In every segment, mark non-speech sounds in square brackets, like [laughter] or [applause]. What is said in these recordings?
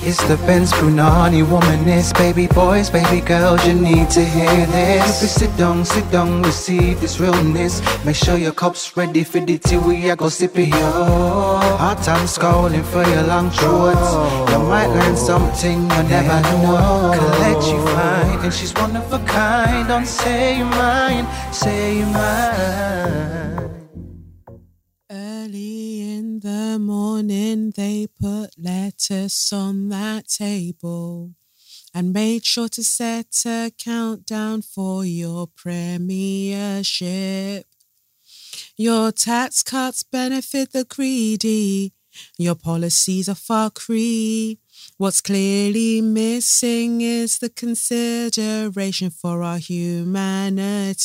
It's the Benz Brunani womanist, baby boys, baby girls, you need to hear this. If sit down, sit down, receive this realness. Make sure your cup's ready for the tea, we are go sip it, yo. Hard time scrolling for your long shorts. Oh. You might learn something you never know. Collect you fine, and she's one of a kind. Don't say you mine, say you mine. The morning, they put lettuce on that table and made sure to set a countdown for your premiership. Your tax cuts benefit the greedy. Your policies are cree. What's clearly missing is the consideration for our humanity.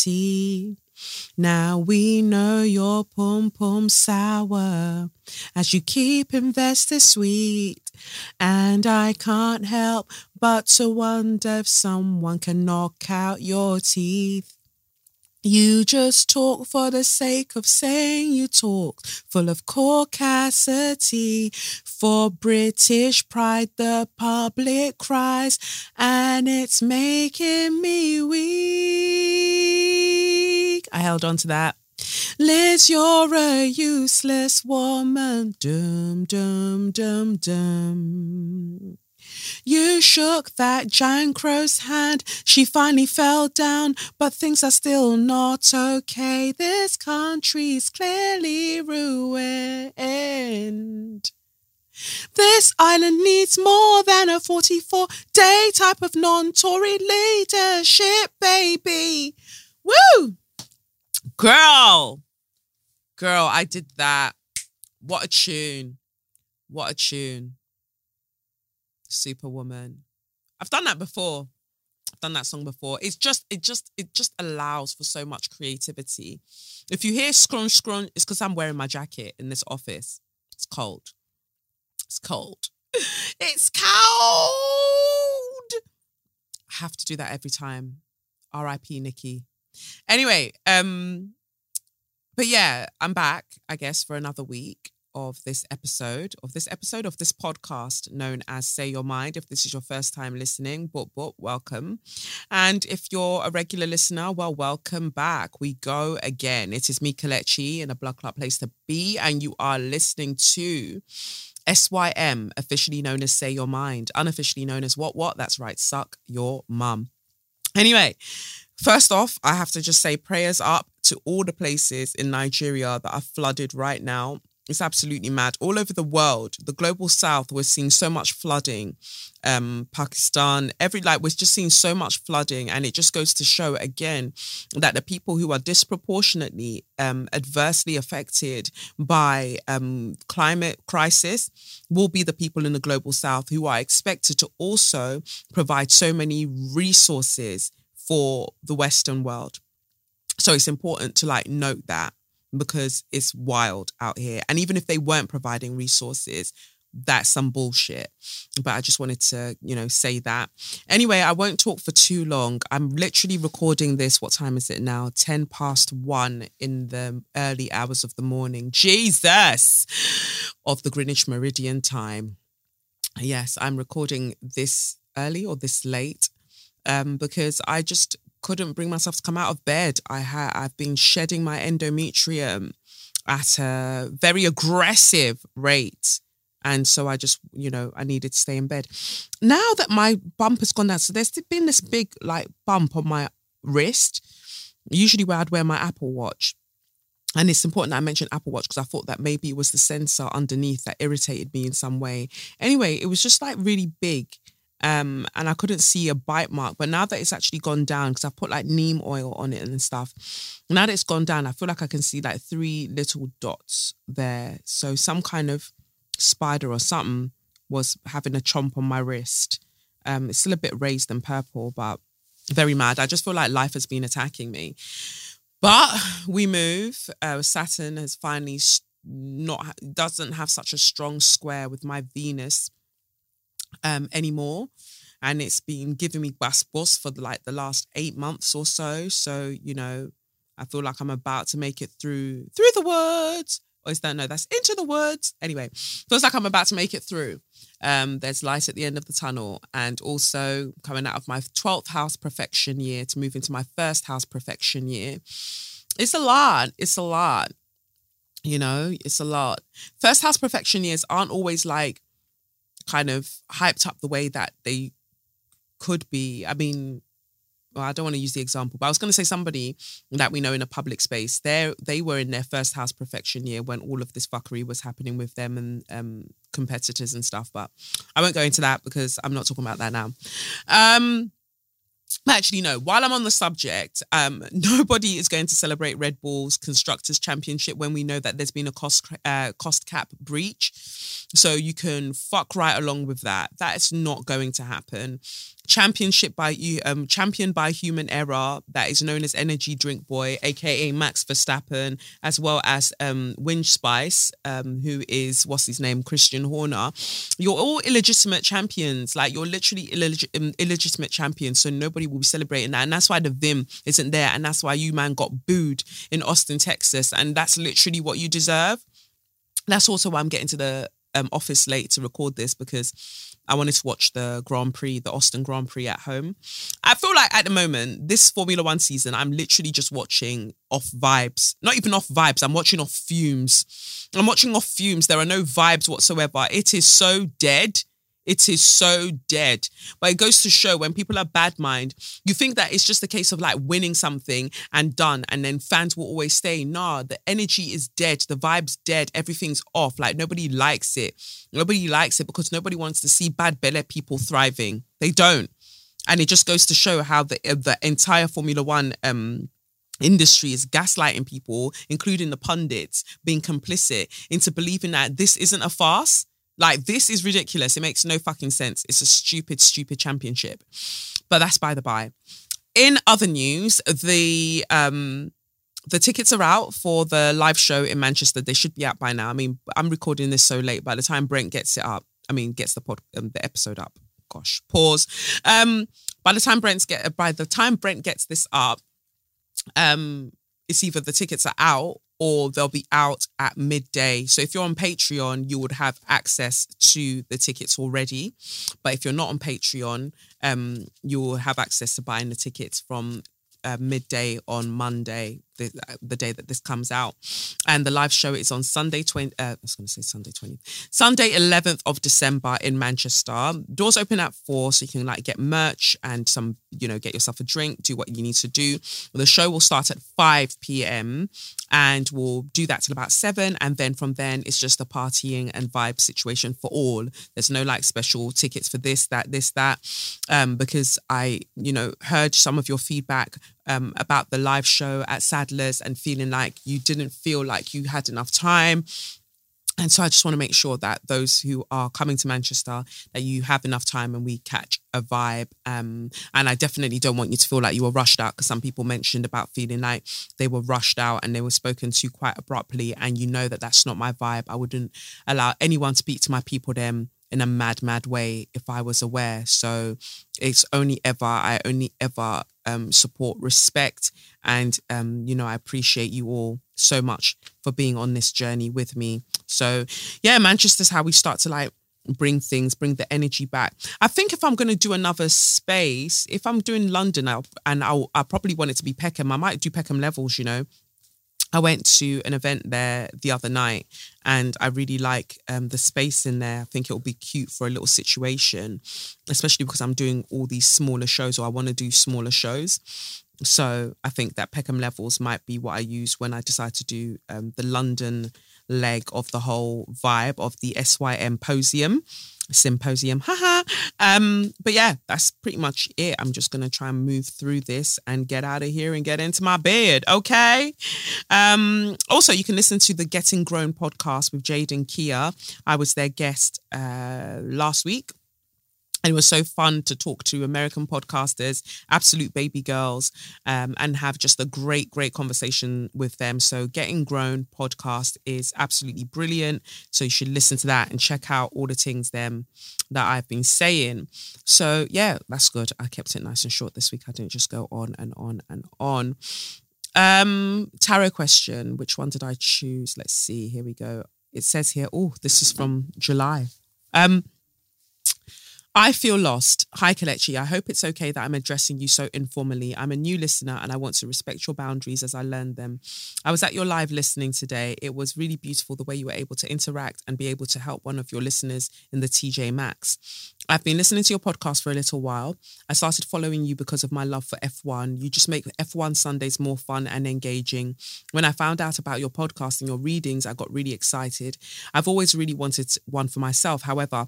Now we know your pom pom sour as you keep investors sweet. And I can't help but to wonder if someone can knock out your teeth. You just talk for the sake of saying you talk, full of caucasity. For British pride, the public cries, and it's making me weak. I held on to that. Liz, you're a useless woman. Dum, dum, dum, dum. You shook that Jan Crow's hand. She finally fell down, but things are still not okay. This country's clearly ruined. This island needs more than a 44 day type of non Tory leadership, baby. Woo! Girl, girl, I did that. What a tune. What a tune. Superwoman. I've done that before. I've done that song before. It's just, it just, it just allows for so much creativity. If you hear scrunch scrunch, it's because I'm wearing my jacket in this office. It's cold. It's cold. [laughs] It's cold. I have to do that every time. R.I.P. Nikki. Anyway, um, but yeah, I'm back, I guess, for another week of this episode, of this episode of this podcast known as Say Your Mind. If this is your first time listening, but but welcome. And if you're a regular listener, well, welcome back. We go again. It is me, Kelechi, in a blood club place to be, and you are listening to SYM, officially known as Say Your Mind, unofficially known as What What? That's right, Suck Your Mum. Anyway, first off, I have to just say prayers up to all the places in Nigeria that are flooded right now. It's absolutely mad. All over the world, the global south, we're seeing so much flooding. Um, Pakistan, every like we're just seeing so much flooding, and it just goes to show again that the people who are disproportionately um, adversely affected by um, climate crisis will be the people in the global south who are expected to also provide so many resources for the Western world. So it's important to like note that because it's wild out here. And even if they weren't providing resources, that's some bullshit. But I just wanted to, you know, say that. Anyway, I won't talk for too long. I'm literally recording this. What time is it now? 10 past one in the early hours of the morning. Jesus! Of the Greenwich Meridian time. Yes, I'm recording this early or this late um, because I just couldn't bring myself to come out of bed. I had I've been shedding my endometrium at a very aggressive rate. And so I just, you know, I needed to stay in bed. Now that my bump has gone down, so there's been this big like bump on my wrist, usually where I'd wear my Apple Watch. And it's important that I mentioned Apple Watch because I thought that maybe it was the sensor underneath that irritated me in some way. Anyway, it was just like really big um, and I couldn't see a bite mark. But now that it's actually gone down, because I put like neem oil on it and stuff, now that it's gone down, I feel like I can see like three little dots there. So some kind of spider or something was having a chomp on my wrist. Um, it's still a bit raised and purple, but very mad. I just feel like life has been attacking me. But we move. Uh, Saturn has finally not doesn't have such a strong square with my Venus um, anymore. And it's been giving me bus for like the last eight months or so. So, you know, I feel like I'm about to make it through through the woods, Or is that no? That's into the woods. Anyway, feels like I'm about to make it through. Um, there's light at the end of the tunnel, and also coming out of my 12th house perfection year to move into my first house perfection year. It's a lot. It's a lot. You know, it's a lot. First house perfection years aren't always like kind of hyped up the way that they could be. I mean, well, I don't want to use the example, but I was going to say somebody that we know in a public space. They they were in their first house perfection year when all of this fuckery was happening with them and um, competitors and stuff. But I won't go into that because I'm not talking about that now. Um, Actually, no. While I'm on the subject, um, [laughs] nobody is going to celebrate Red Bull's constructors championship when we know that there's been a cost uh, cost cap breach. So you can fuck right along with that. That is not going to happen championship by you um championed by human error that is known as energy drink boy aka max verstappen as well as um winch spice um who is what's his name christian horner. You're all illegitimate champions. Like you're literally illeg- um, illegitimate champions. So nobody will be celebrating that. And that's why the vim isn't there. And that's why you man got booed in austin texas. And that's literally what you deserve. That's also why i'm getting to the um, office late to record this because I wanted to watch the Grand Prix, the Austin Grand Prix at home. I feel like at the moment, this Formula One season, I'm literally just watching off vibes. Not even off vibes, I'm watching off fumes. I'm watching off fumes. There are no vibes whatsoever. It is so dead. It is so dead. But it goes to show when people are bad mind, you think that it's just a case of like winning something and done, and then fans will always stay. Nah, the energy is dead, the vibe's dead, everything's off. Like nobody likes it. Nobody likes it because nobody wants to see bad belly people thriving. They don't. And it just goes to show how the the entire Formula One um industry is gaslighting people, including the pundits, being complicit into believing that this isn't a farce like this is ridiculous. It makes no fucking sense. It's a stupid, stupid championship. But that's by the by. In other news, the um the tickets are out for the live show in Manchester. They should be out by now. I mean, I'm recording this so late. By the time Brent gets it up, I mean, gets the pod, um, the episode up. Gosh, pause. Um, by the time Brent's get, by the time Brent gets this up, um, it's either the tickets are out or they'll be out at midday. So if you're on Patreon, you would have access to the tickets already. But if you're not on Patreon, um, you will have access to buying the tickets from uh, midday on Monday, the, the day that this comes out. And the live show is on Sunday 20, uh, I was going to say Sunday 20, Sunday 11th of December in Manchester. Doors open at four, so you can like get merch and some, you know, get yourself a drink, do what you need to do. The show will start at 5 p.m. and we'll do that till about seven. And then from then, it's just a partying and vibe situation for all. There's no like special tickets for this, that, this, that, um, because I, you know, heard some of your feedback um, about the live show at Sadler's and feeling like you didn't feel like you had enough time. And so I just want to make sure that those who are coming to Manchester, that you have enough time and we catch a vibe. Um, and I definitely don't want you to feel like you were rushed out because some people mentioned about feeling like they were rushed out and they were spoken to quite abruptly. And you know that that's not my vibe. I wouldn't allow anyone to speak to my people then in a mad, mad way if I was aware. So it's only ever, I only ever um, support, respect, and, um, you know, I appreciate you all so much for being on this journey with me. So, yeah, Manchester's how we start to like bring things, bring the energy back. I think if I'm going to do another space, if I'm doing London, I'll, and I'll, I probably want it to be Peckham. I might do Peckham levels, you know, I went to an event there the other night and I really like um, the space in there. I think it'll be cute for a little situation, especially because I'm doing all these smaller shows or I want to do smaller shows. So I think that Peckham Levels might be what I use when I decide to do um, the London leg of the whole vibe of the SYM Posium symposium. Haha. um, but yeah, that's pretty much it. I'm just gonna try and move through this and get out of here and get into my bed. Okay. Um, also you can listen to the Getting Grown podcast with Jade and Kia. I was their guest uh last week and it was so fun to talk to American podcasters, absolute baby girls, um, and have just a great, great conversation with them. So, Getting Grown podcast is absolutely brilliant. So, you should listen to that and check out all the things them that I've been saying. So, yeah, that's good. I kept it nice and short this week. I didn't just go on and on and on. Um, tarot question. Which one did I choose? Let's see. Here we go. It says here. Oh, this is from July. Um, I feel lost. Hi, Kelechi. I hope it's okay that I'm addressing you so informally. I'm a new listener and I want to respect your boundaries as I learn them. I was at your live listening today. It was really beautiful the way you were able to interact and be able to help one of your listeners in the TJ Maxx. I've been listening to your podcast for a little while. I started following you because of my love for F1. You just make F1 Sundays more fun and engaging. When I found out about your podcast and your readings, I got really excited. I've always really wanted one for myself. However,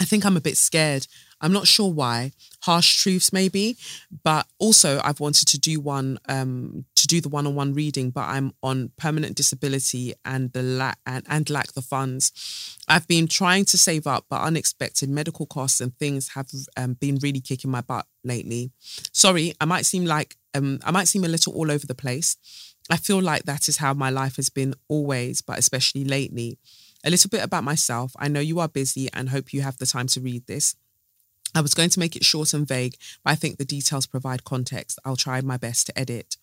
I think I'm a bit scared. I'm not sure why. Harsh truths, maybe, but also I've wanted to do one um, to do the one-on-one reading, but I'm on permanent disability and the lack and, and lack the funds. I've been trying to save up, but unexpected medical costs and things have um, been really kicking my butt lately. Sorry, I might seem like um, I might seem a little all over the place. I feel like that is how my life has been always, but especially lately. A little bit about myself. I know you are busy and hope you have the time to read this. I was going to make it short and vague, but I think the details provide context. I'll try my best to edit.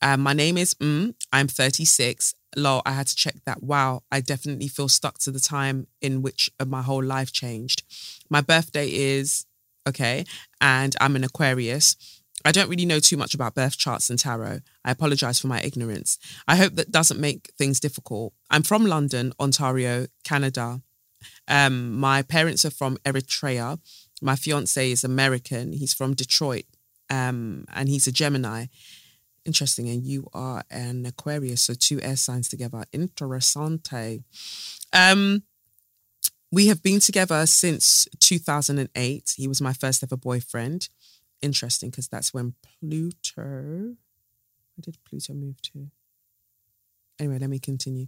Um, my name is mm, I'm 36. Lol, I had to check that. Wow, I definitely feel stuck to the time in which uh, my whole life changed. My birthday is okay, and I'm an Aquarius. I don't really know too much about birth charts and tarot. I apologize for my ignorance. I hope that doesn't make things difficult. I'm from London, Ontario, Canada. Um, my parents are from Eritrea. My fiance is American. He's from Detroit, um, and he's a Gemini. Interesting. And you are an Aquarius, so two air signs together. Interessante. Um, we have been together since 2008. He was my first ever boyfriend interesting because that's when Pluto. Where did Pluto move to? Anyway, let me continue.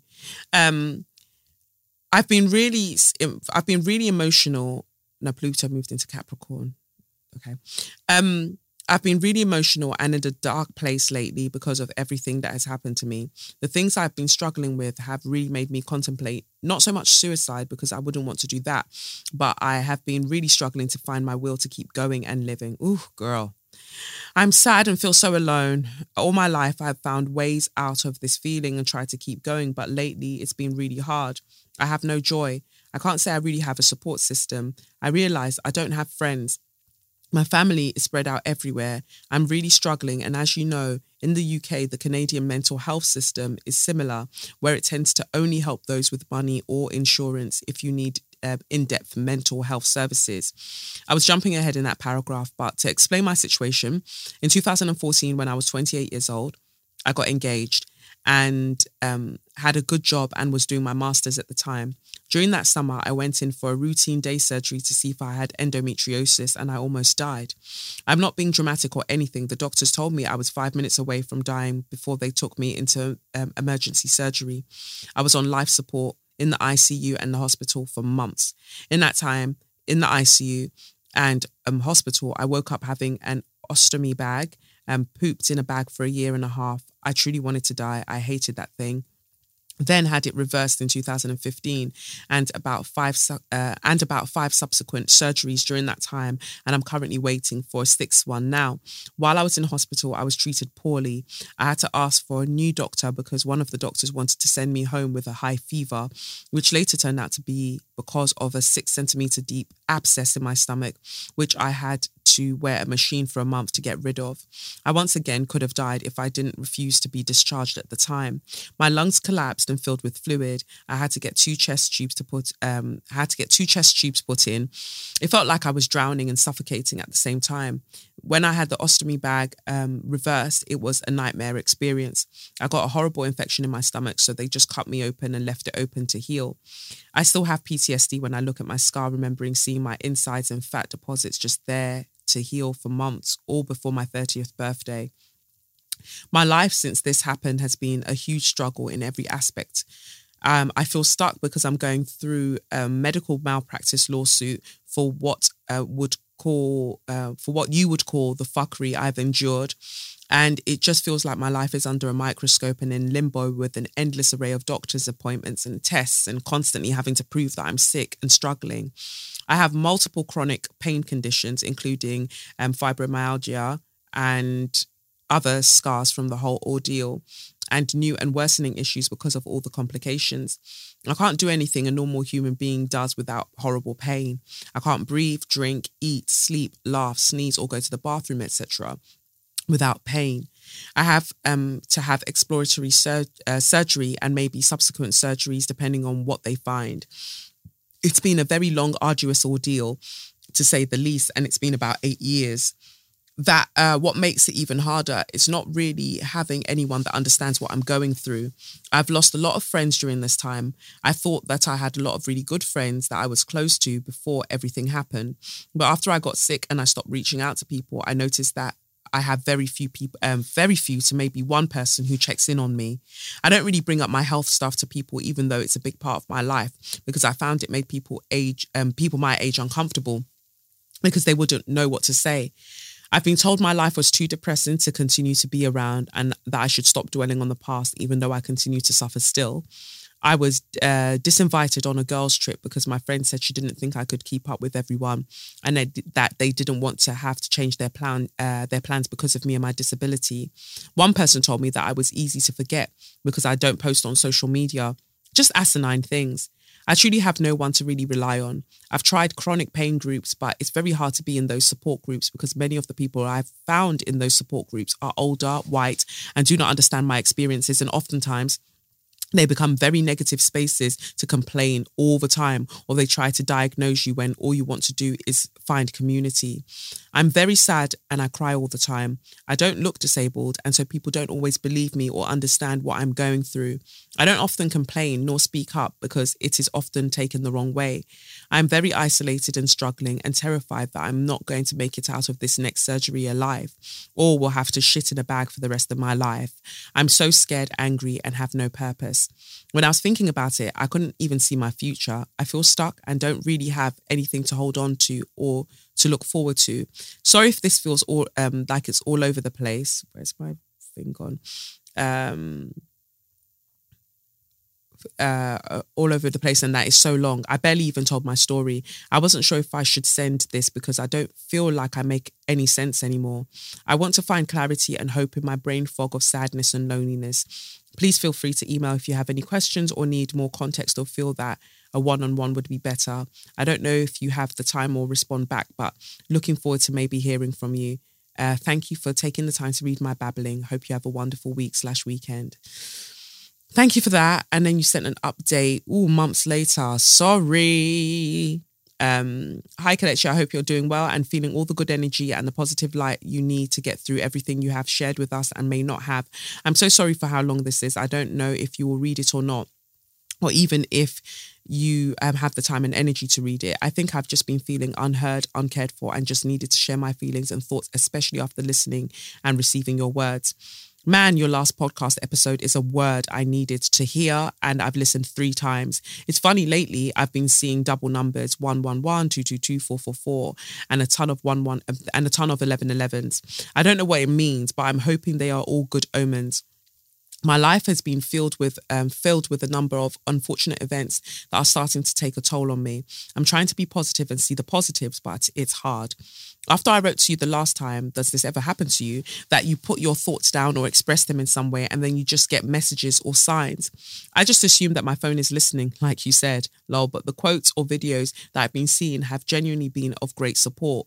Um, I've been really, I've been really emotional. Now Pluto moved into Capricorn. Okay. Um, I've been really emotional and in a dark place lately because of everything that has happened to me. The things I've been struggling with have really made me contemplate not so much suicide because I wouldn't want to do that, but I have been really struggling to find my will to keep going and living. Ooh, girl. I'm sad and feel so alone. All my life, I've found ways out of this feeling and tried to keep going, but lately it's been really hard. I have no joy. I can't say I really have a support system. I realize I don't have friends. My family is spread out everywhere. I'm really struggling. And as you know, in the UK, the Canadian mental health system is similar, where it tends to only help those with money or insurance if you need uh, in depth mental health services. I was jumping ahead in that paragraph, but to explain my situation, in 2014, when I was 28 years old, I got engaged and um, had a good job and was doing my master's at the time. During that summer, I went in for a routine day surgery to see if I had endometriosis and I almost died. I'm not being dramatic or anything. The doctors told me I was five minutes away from dying before they took me into um, emergency surgery. I was on life support in the ICU and the hospital for months. In that time, in the ICU and um, hospital, I woke up having an ostomy bag and pooped in a bag for a year and a half. I truly wanted to die. I hated that thing then had it reversed in 2015 and about five uh, and about five subsequent surgeries during that time and I'm currently waiting for a sixth one now while I was in hospital I was treated poorly I had to ask for a new doctor because one of the doctors wanted to send me home with a high fever which later turned out to be because of a six centimeter deep abscess in my stomach which I had to wear a machine for a month to get rid of. I once again could have died if I didn't refuse to be discharged at the time. My lungs collapsed and filled with fluid. I had to get two chest tubes to put um I had to get two chest tubes put in. It felt like I was drowning and suffocating at the same time. When I had the ostomy bag um, reversed, it was a nightmare experience. I got a horrible infection in my stomach, so they just cut me open and left it open to heal. I still have PTSD when I look at my scar, remembering seeing my insides and fat deposits just there to heal for months, all before my 30th birthday. My life since this happened has been a huge struggle in every aspect. Um, I feel stuck because I'm going through a medical malpractice lawsuit for what uh, would call uh, for what you would call the fuckery I've endured. And it just feels like my life is under a microscope and in limbo with an endless array of doctor's appointments and tests and constantly having to prove that I'm sick and struggling. I have multiple chronic pain conditions, including um, fibromyalgia and other scars from the whole ordeal and new and worsening issues because of all the complications. I can't do anything a normal human being does without horrible pain. I can't breathe, drink, eat, sleep, laugh, sneeze, or go to the bathroom, etc. without pain. I have um, to have exploratory sur- uh, surgery and maybe subsequent surgeries depending on what they find. It's been a very long, arduous ordeal, to say the least, and it's been about eight years that uh, what makes it even harder is not really having anyone that understands what I'm going through. I've lost a lot of friends during this time. I thought that I had a lot of really good friends that I was close to before everything happened. But after I got sick and I stopped reaching out to people, I noticed that I have very few people, um, very few to maybe one person who checks in on me. I don't really bring up my health stuff to people, even though it's a big part of my life, because I found it made people age, um, people my age uncomfortable because they wouldn't know what to say. I've been told my life was too depressing to continue to be around and that I should stop dwelling on the past, even though I continue to suffer still. I was uh, disinvited on a girls' trip because my friend said she didn't think I could keep up with everyone, and they, that they didn't want to have to change their plan, uh, their plans because of me and my disability. One person told me that I was easy to forget because I don't post on social media, just asinine things. I truly have no one to really rely on. I've tried chronic pain groups, but it's very hard to be in those support groups because many of the people I've found in those support groups are older, white, and do not understand my experiences. And oftentimes, they become very negative spaces to complain all the time, or they try to diagnose you when all you want to do is find community. I'm very sad and I cry all the time. I don't look disabled, and so people don't always believe me or understand what I'm going through. I don't often complain nor speak up because it is often taken the wrong way. I'm very isolated and struggling and terrified that I'm not going to make it out of this next surgery alive, or will have to shit in a bag for the rest of my life. I'm so scared, angry, and have no purpose. When I was thinking about it, I couldn't even see my future. I feel stuck and don't really have anything to hold on to or to look forward to. Sorry if this feels all um, like it's all over the place. Where's my thing gone? Um, uh, all over the place and that is so long. I barely even told my story. I wasn't sure if I should send this because I don't feel like I make any sense anymore. I want to find clarity and hope in my brain fog of sadness and loneliness. Please feel free to email if you have any questions or need more context or feel that a one on one would be better. I don't know if you have the time or respond back, but looking forward to maybe hearing from you. Uh, thank you for taking the time to read my babbling. Hope you have a wonderful week slash weekend. Thank you for that. And then you sent an update, all months later. Sorry. Um, hi, Kelechi. I hope you're doing well and feeling all the good energy and the positive light you need to get through everything you have shared with us and may not have. I'm so sorry for how long this is. I don't know if you will read it or not, or even if you um, have the time and energy to read it. I think I've just been feeling unheard, uncared for, and just needed to share my feelings and thoughts, especially after listening and receiving your words. Man, your last podcast episode is a word I needed to hear, and I've listened three times. It's funny, lately, I've been seeing double numbers 111, 222, 444, and a ton of 11 and a ton of 1111s. I don't know what it means, but I'm hoping they are all good omens my life has been filled with um, filled with a number of unfortunate events that are starting to take a toll on me. I'm trying to be positive and see the positives, but it's hard. After I wrote to you the last time, does this ever happen to you that you put your thoughts down or express them in some way and then you just get messages or signs? I just assume that my phone is listening, like you said, lol, but the quotes or videos that I've been seeing have genuinely been of great support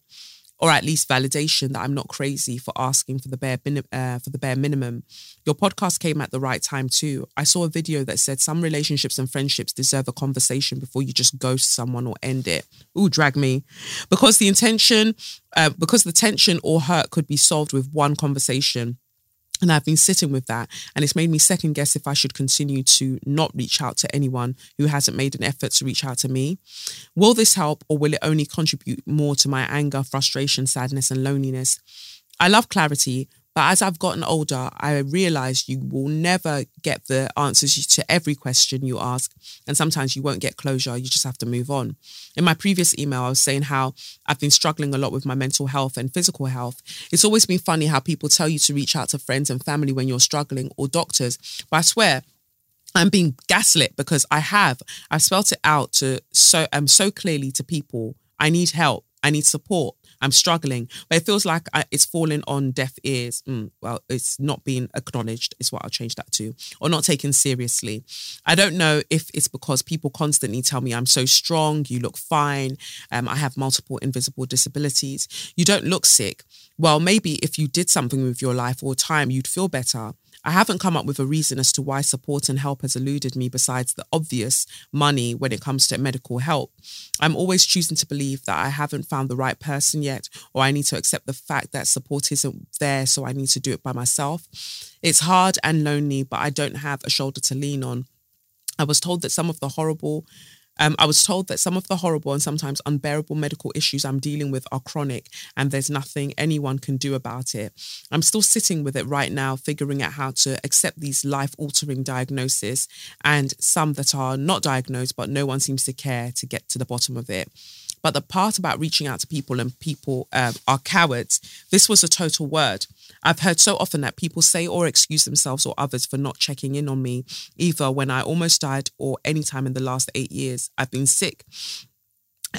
or at least validation that I'm not crazy for asking for the bare uh, for the bare minimum. Your podcast came at the right time too. I saw a video that said some relationships and friendships deserve a conversation before you just ghost someone or end it. Ooh, drag me, because the intention, uh, because the tension or hurt could be solved with one conversation. And I've been sitting with that, and it's made me second guess if I should continue to not reach out to anyone who hasn't made an effort to reach out to me. Will this help, or will it only contribute more to my anger, frustration, sadness, and loneliness? I love clarity, but as I've gotten older, I realized you will never get the answers to every question you ask. And sometimes you won't get closure. You just have to move on. In my previous email, I was saying how I've been struggling a lot with my mental health and physical health. It's always been funny how people tell you to reach out to friends and family when you're struggling or doctors. But I swear, I'm being gaslit because I have. I've spelt it out to so um so clearly to people. I need help. I need support. I'm struggling, but it feels like I, it's falling on deaf ears. Mm, well, it's not being acknowledged, is what I'll change that to, or not taken seriously. I don't know if it's because people constantly tell me I'm so strong, you look fine, um, I have multiple invisible disabilities, you don't look sick. Well, maybe if you did something with your life or time, you'd feel better. I haven't come up with a reason as to why support and help has eluded me besides the obvious money when it comes to medical help. I'm always choosing to believe that I haven't found the right person yet, or I need to accept the fact that support isn't there, so I need to do it by myself. It's hard and lonely, but I don't have a shoulder to lean on. I was told that some of the horrible um, I was told that some of the horrible and sometimes unbearable medical issues I'm dealing with are chronic and there's nothing anyone can do about it. I'm still sitting with it right now, figuring out how to accept these life altering diagnoses and some that are not diagnosed, but no one seems to care to get to the bottom of it. But the part about reaching out to people and people uh, are cowards, this was a total word. I've heard so often that people say or excuse themselves or others for not checking in on me, either when I almost died or any time in the last eight years I've been sick.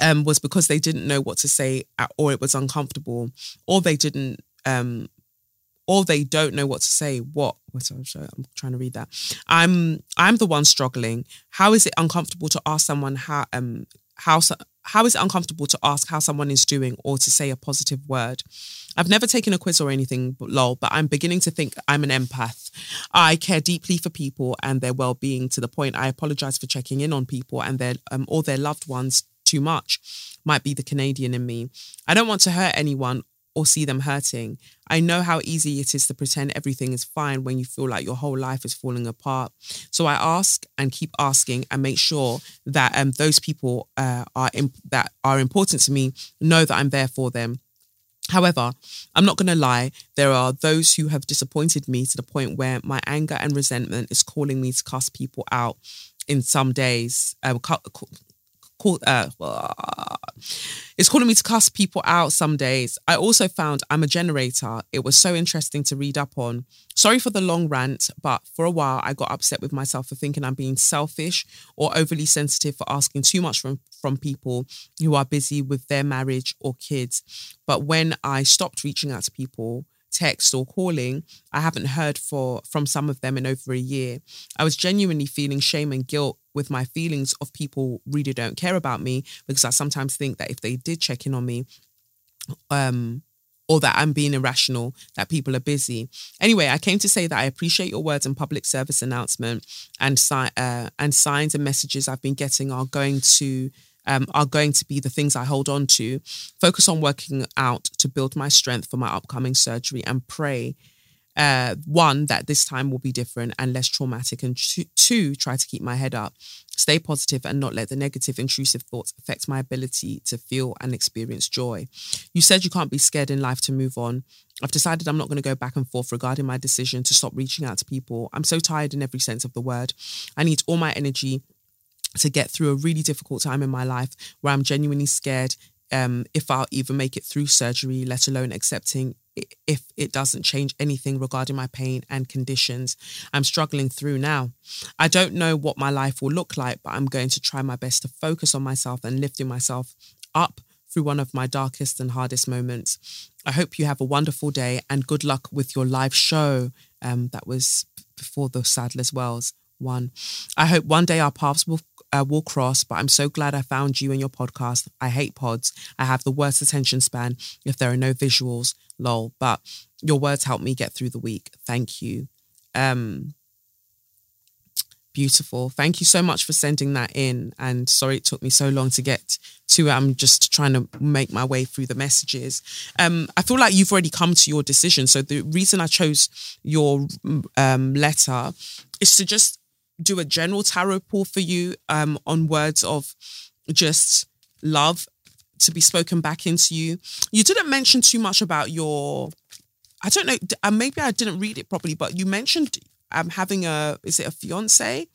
Um, was because they didn't know what to say or it was uncomfortable or they didn't um, or they don't know what to say. What? What? am I'm trying to read that. I'm I'm the one struggling. How is it uncomfortable to ask someone how um how how is it uncomfortable to ask how someone is doing or to say a positive word? I've never taken a quiz or anything, but lol, but I'm beginning to think I'm an empath. I care deeply for people and their well-being to the point I apologize for checking in on people and their um, or their loved ones too much. Might be the Canadian in me. I don't want to hurt anyone or see them hurting. I know how easy it is to pretend everything is fine when you feel like your whole life is falling apart. So I ask and keep asking and make sure that um, those people uh, are imp- that are important to me know that I'm there for them. However, I'm not going to lie, there are those who have disappointed me to the point where my anger and resentment is calling me to cuss people out in some days, uh, call, uh, it's calling me to cuss people out some days. I also found I'm a generator. It was so interesting to read up on. Sorry for the long rant, but for a while I got upset with myself for thinking I'm being selfish or overly sensitive for asking too much from, from people who are busy with their marriage or kids. But when I stopped reaching out to people, text or calling, I haven't heard for from some of them in over a year. I was genuinely feeling shame and guilt with my feelings of people really don't care about me because I sometimes think that if they did check in on me, um, or that I'm being irrational, that people are busy. Anyway, I came to say that I appreciate your words and public service announcement and si- uh, and signs and messages I've been getting are going to um, are going to be the things I hold on to. Focus on working out to build my strength for my upcoming surgery and pray. Uh, one, that this time will be different and less traumatic, and two, two, try to keep my head up, stay positive, and not let the negative, intrusive thoughts affect my ability to feel and experience joy. You said you can't be scared in life to move on. I've decided I'm not going to go back and forth regarding my decision to stop reaching out to people. I'm so tired in every sense of the word. I need all my energy to get through a really difficult time in my life where I'm genuinely scared um, if I'll even make it through surgery, let alone accepting if it doesn't change anything regarding my pain and conditions I'm struggling through now. I don't know what my life will look like, but I'm going to try my best to focus on myself and lifting myself up through one of my darkest and hardest moments. I hope you have a wonderful day and good luck with your live show. Um, that was before the Sadler's Wells one. I hope one day our paths will uh, will cross, but I'm so glad I found you and your podcast. I hate pods. I have the worst attention span if there are no visuals, lol. But your words help me get through the week. Thank you. Um, beautiful. Thank you so much for sending that in. And sorry it took me so long to get to it. I'm just trying to make my way through the messages. Um, I feel like you've already come to your decision. So the reason I chose your um, letter is to just do a general tarot pull for you um, on words of just love to be spoken back into you. You didn't mention too much about your, I don't know, uh, maybe I didn't read it properly, but you mentioned um, having a, is it a fiance?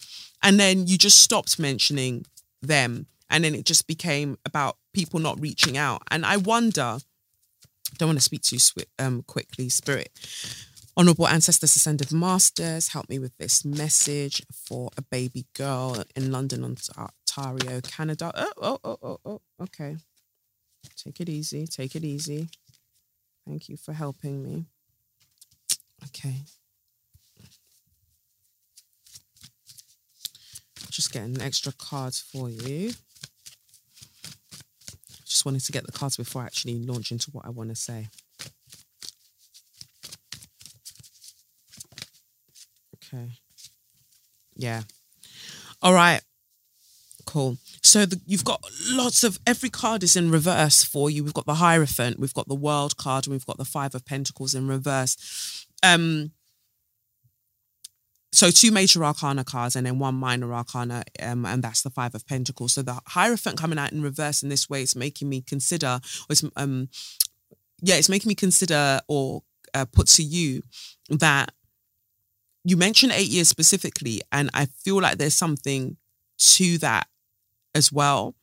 And then you just stopped mentioning them. And then it just became about people not reaching out. And I wonder, don't want to speak too swift, um, quickly, spirit. Honourable Ancestors Ascended Masters, help me with this message for a baby girl in London, Ontario, Canada. Oh, oh, oh, oh, oh, okay. Take it easy. Take it easy. Thank you for helping me. Okay. Just getting extra cards for you. Just wanted to get the cards before I actually launch into what I want to say. Okay. Yeah. All right. Cool. So the, you've got lots of every card is in reverse for you. We've got the Hierophant, we've got the World card, and we've got the Five of Pentacles in reverse. Um. So two major arcana cards and then one minor arcana, um, and that's the Five of Pentacles. So the Hierophant coming out in reverse in this way is making me consider, it's, um, yeah, it's making me consider or uh, put to you that you mentioned eight years specifically, and I feel like there's something to that as well.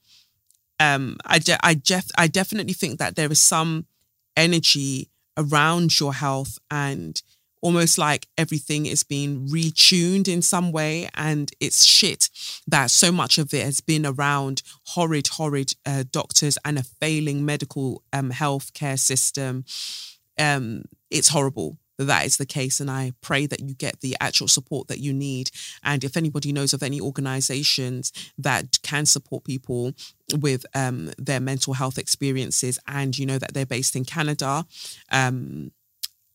Um, I de- I def- I definitely think that there is some energy around your health and almost like everything is being retuned in some way and it's shit that so much of it has been around horrid horrid uh, doctors and a failing medical um, health care system um, it's horrible that that is the case and i pray that you get the actual support that you need. And if anybody knows of any organizations that can support people with um, their mental health experiences and you know that they're based in canada um,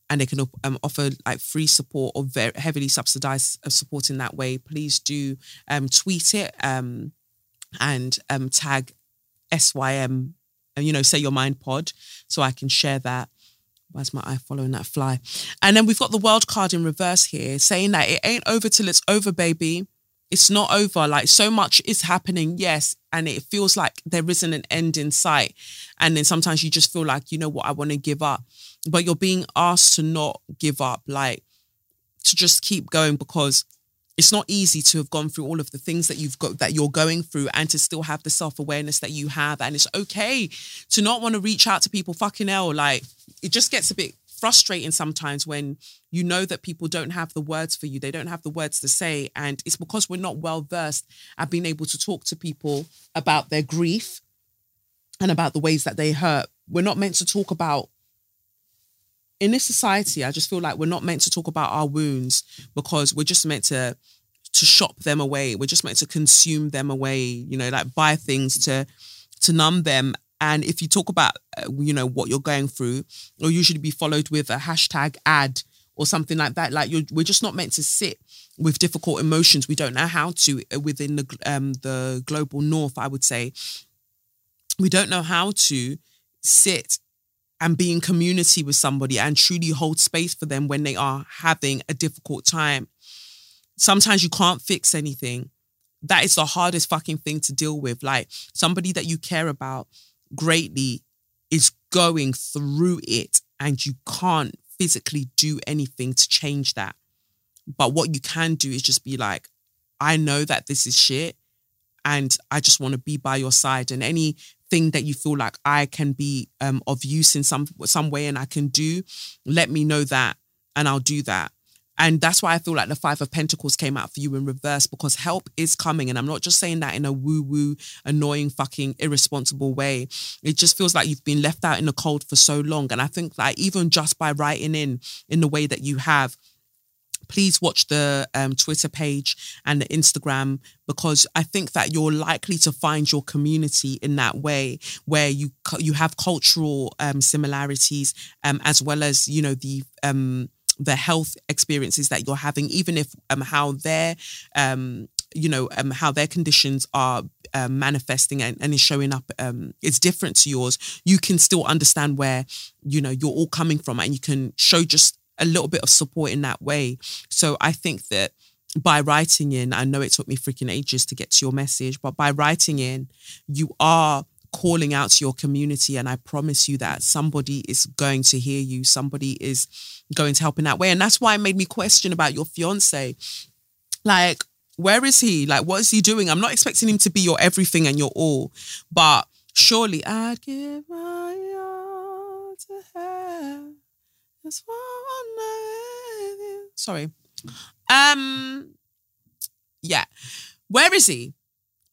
and they can um, offer like free support or very heavily subsidized uh, support in that way please do um, tweet it um, and um, tag sym you know say your mind pod so i can share that Why's my eye following that fly? And then we've got the world card in reverse here saying that it ain't over till it's over, baby. It's not over. Like so much is happening, yes. And it feels like there isn't an end in sight. And then sometimes you just feel like, you know what, I want to give up. But you're being asked to not give up, like to just keep going because it's not easy to have gone through all of the things that you've got that you're going through and to still have the self-awareness that you have. And it's okay to not want to reach out to people. Fucking hell like it just gets a bit frustrating sometimes when you know that people don't have the words for you. They don't have the words to say. And it's because we're not well versed at being able to talk to people about their grief and about the ways that they hurt. We're not meant to talk about in this society, I just feel like we're not meant to talk about our wounds because we're just meant to to shop them away. We're just meant to consume them away. You know, like buy things to to numb them. And if you talk about uh, you know what you're going through, you'll usually be followed with a hashtag ad or something like that. Like you're, we're just not meant to sit with difficult emotions. We don't know how to uh, within the um, the global north. I would say we don't know how to sit and be in community with somebody and truly hold space for them when they are having a difficult time. Sometimes you can't fix anything. That is the hardest fucking thing to deal with. Like somebody that you care about greatly is going through it and you can't physically do anything to change that. But what you can do is just be like, I know that this is shit and I just want to be by your side. And any thing that you feel like I can be um, of use in some some way and I can do, let me know that and I'll do that. And that's why I feel like the Five of Pentacles came out for you in reverse because help is coming. And I'm not just saying that in a woo woo, annoying, fucking irresponsible way. It just feels like you've been left out in the cold for so long. And I think that even just by writing in in the way that you have, please watch the um, Twitter page and the Instagram because I think that you're likely to find your community in that way where you you have cultural um, similarities um, as well as you know the um, the health experiences that you're having, even if um, how their um, you know um, how their conditions are um, manifesting and, and is showing up um, is different to yours you can still understand where you know you're all coming from and you can show just a little bit of support in that way. So I think that by writing in, I know it took me freaking ages to get to your message, but by writing in, you are calling out to your community. And I promise you that somebody is going to hear you, somebody is going to help in that way. And that's why it made me question about your fiance. Like, where is he? Like, what is he doing? I'm not expecting him to be your everything and your all, but surely I'd give my all to have Sorry. Um. Yeah. Where is he?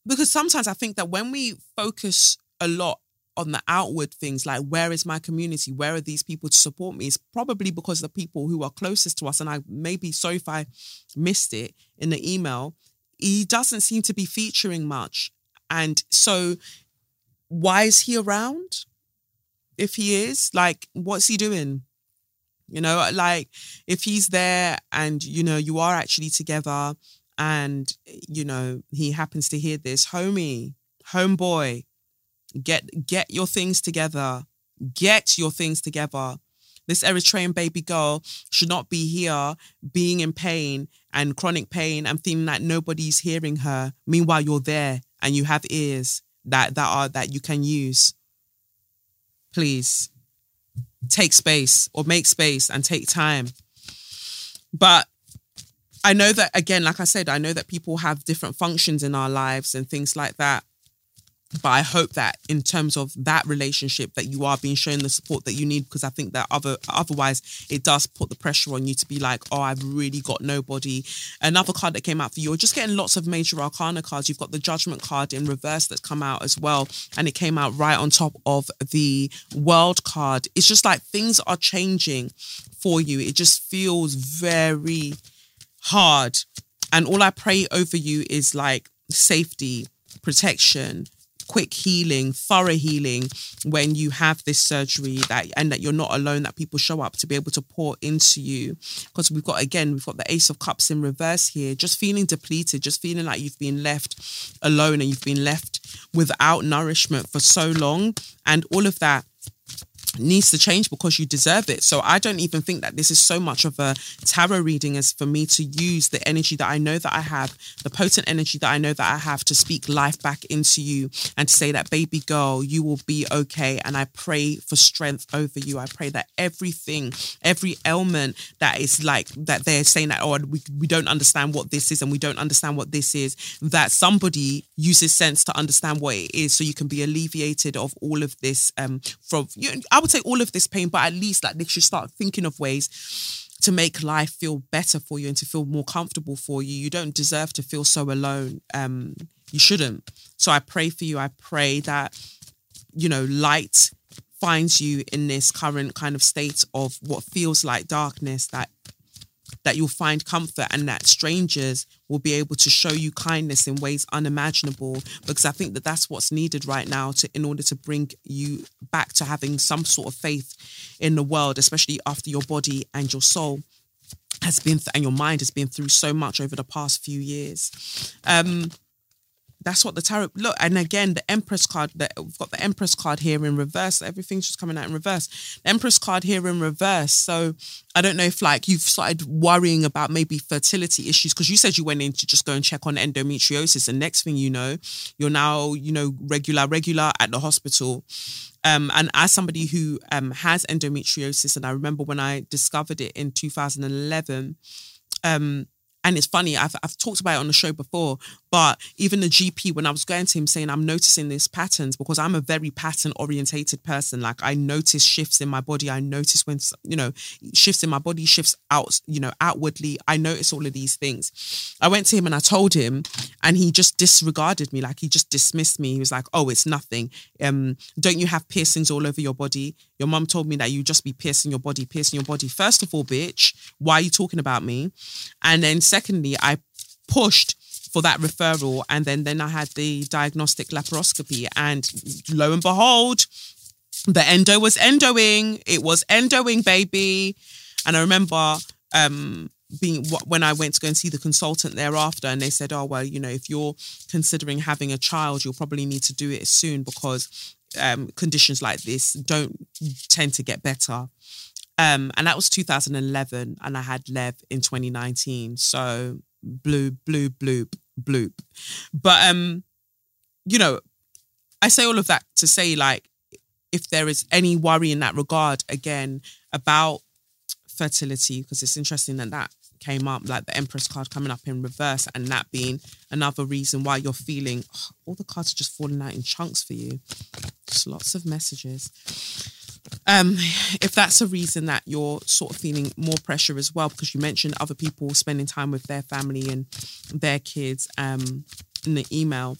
Because sometimes I think that when we focus a lot on the outward things like where is my community where are these people to support me it's probably because the people who are closest to us and i maybe sorry if i missed it in the email he doesn't seem to be featuring much and so why is he around if he is like what's he doing you know like if he's there and you know you are actually together and you know he happens to hear this homie homeboy get get your things together. Get your things together. This eritrean baby girl should not be here being in pain and chronic pain and feeling like nobody's hearing her. Meanwhile you're there and you have ears that that are that you can use. Please take space or make space and take time but I know that again, like I said, I know that people have different functions in our lives and things like that. But I hope that in terms of that relationship, that you are being shown the support that you need, because I think that other otherwise it does put the pressure on you to be like, oh, I've really got nobody. Another card that came out for you, you're just getting lots of major arcana cards. You've got the judgment card in reverse that's come out as well, and it came out right on top of the world card. It's just like things are changing for you. It just feels very hard. And all I pray over you is like safety, protection, quick healing, thorough healing when you have this surgery that and that you're not alone, that people show up to be able to pour into you. Because we've got again, we've got the Ace of Cups in reverse here, just feeling depleted, just feeling like you've been left alone and you've been left without nourishment for so long. And all of that needs to change because you deserve it. So I don't even think that this is so much of a tarot reading as for me to use the energy that I know that I have, the potent energy that I know that I have to speak life back into you and to say that baby girl, you will be okay. And I pray for strength over you. I pray that everything, every ailment that is like that they're saying that, oh, we, we don't understand what this is and we don't understand what this is, that somebody uses sense to understand what it is so you can be alleviated of all of this um from you know, I would say all of this pain, but at least like they should start thinking of ways to make life feel better for you and to feel more comfortable for you. You don't deserve to feel so alone. Um, you shouldn't. So I pray for you. I pray that, you know, light finds you in this current kind of state of what feels like darkness, that that you'll find comfort and that strangers will be able to show you kindness in ways unimaginable because i think that that's what's needed right now to in order to bring you back to having some sort of faith in the world especially after your body and your soul has been th- and your mind has been through so much over the past few years. Um that's what the tarot look and again the empress card that we've got the empress card here in reverse. Everything's just coming out in reverse. The empress card here in reverse. So i don't know if like you've started worrying about maybe fertility issues because you said you went in to just go and check on endometriosis and next thing you know you're now you know regular regular at the hospital. Um, and as somebody who um, has endometriosis and i remember when i discovered it in 2011 um, and it's funny I've, I've talked about it on the show before but even the gp when i was going to him saying i'm noticing these patterns because i'm a very pattern orientated person like i notice shifts in my body. I notice when you know shifts in my body shifts out you know outwardly. I notice all of these things. I went to him and i told him and he just disregarded me. Like he just dismissed me. He was like oh it's nothing. Um don't you have piercings all over your body? Your mom told me that you just be piercing your body piercing your body. First of all bitch why are you talking about me? And then secondly, I pushed for that referral. And then then I had the diagnostic laparoscopy. And lo and behold the endo was endoing. It was endoing baby. And I remember um being when I went to go and see the consultant thereafter and they said oh well you know if you're considering having a child you'll probably need to do it soon because um, conditions like this don't tend to get better. Um, and that was 2011, and I had Lev in 2019. So blue, blue, bloop, bloop. But um, you know, I say all of that to say like, if there is any worry in that regard, again about fertility, because it's interesting that that came up, like the Empress card coming up in reverse, and that being another reason why you're feeling oh, all the cards are just falling out in chunks for you. Just lots of messages um, if that's a reason that you're sort of feeling more pressure as well, because you mentioned other people spending time with their family and their kids um, in the email.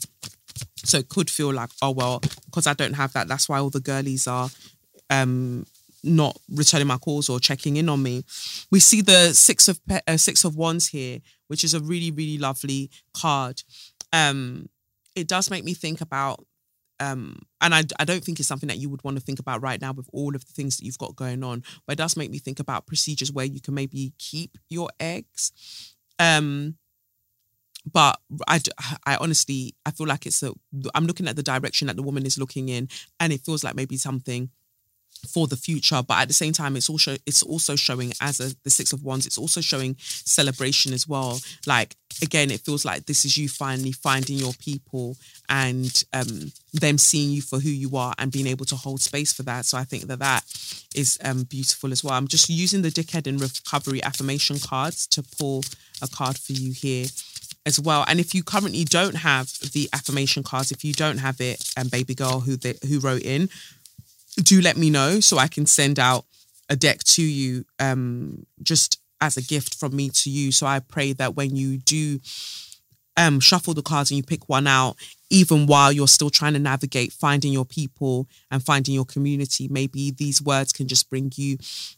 So it could feel like, oh well, because I don't have that, that's why all the girlies are um not returning my calls or checking in on me. We see the six of pe- uh, six of wands here, which is a really really lovely card. Um, it does make me think about. Um, and I, I don't think it's something that you would want to think about right now with all of the things that you've got going on. But it does make me think about procedures where you can maybe keep your eggs. Um, but I, I honestly I feel like it's a I'm looking at the direction that the woman is looking in, and it feels like maybe something for the future but at the same time it's also it's also showing as a, the six of wands it's also showing celebration as well like again it feels like this is you finally finding your people and um them seeing you for who you are and being able to hold space for that so i think that that is um beautiful as well i'm just using the dickhead and recovery affirmation cards to pull a card for you here as well. And if you currently don't have the affirmation cards, if you don't have it, and um, baby girl who the, who wrote in, do let me know so I can send out a deck to you um, just as a gift from me to you. So I pray that when you do um, shuffle the cards and you pick one out, even while you're still trying to navigate finding your people and finding your community, maybe these words can just bring you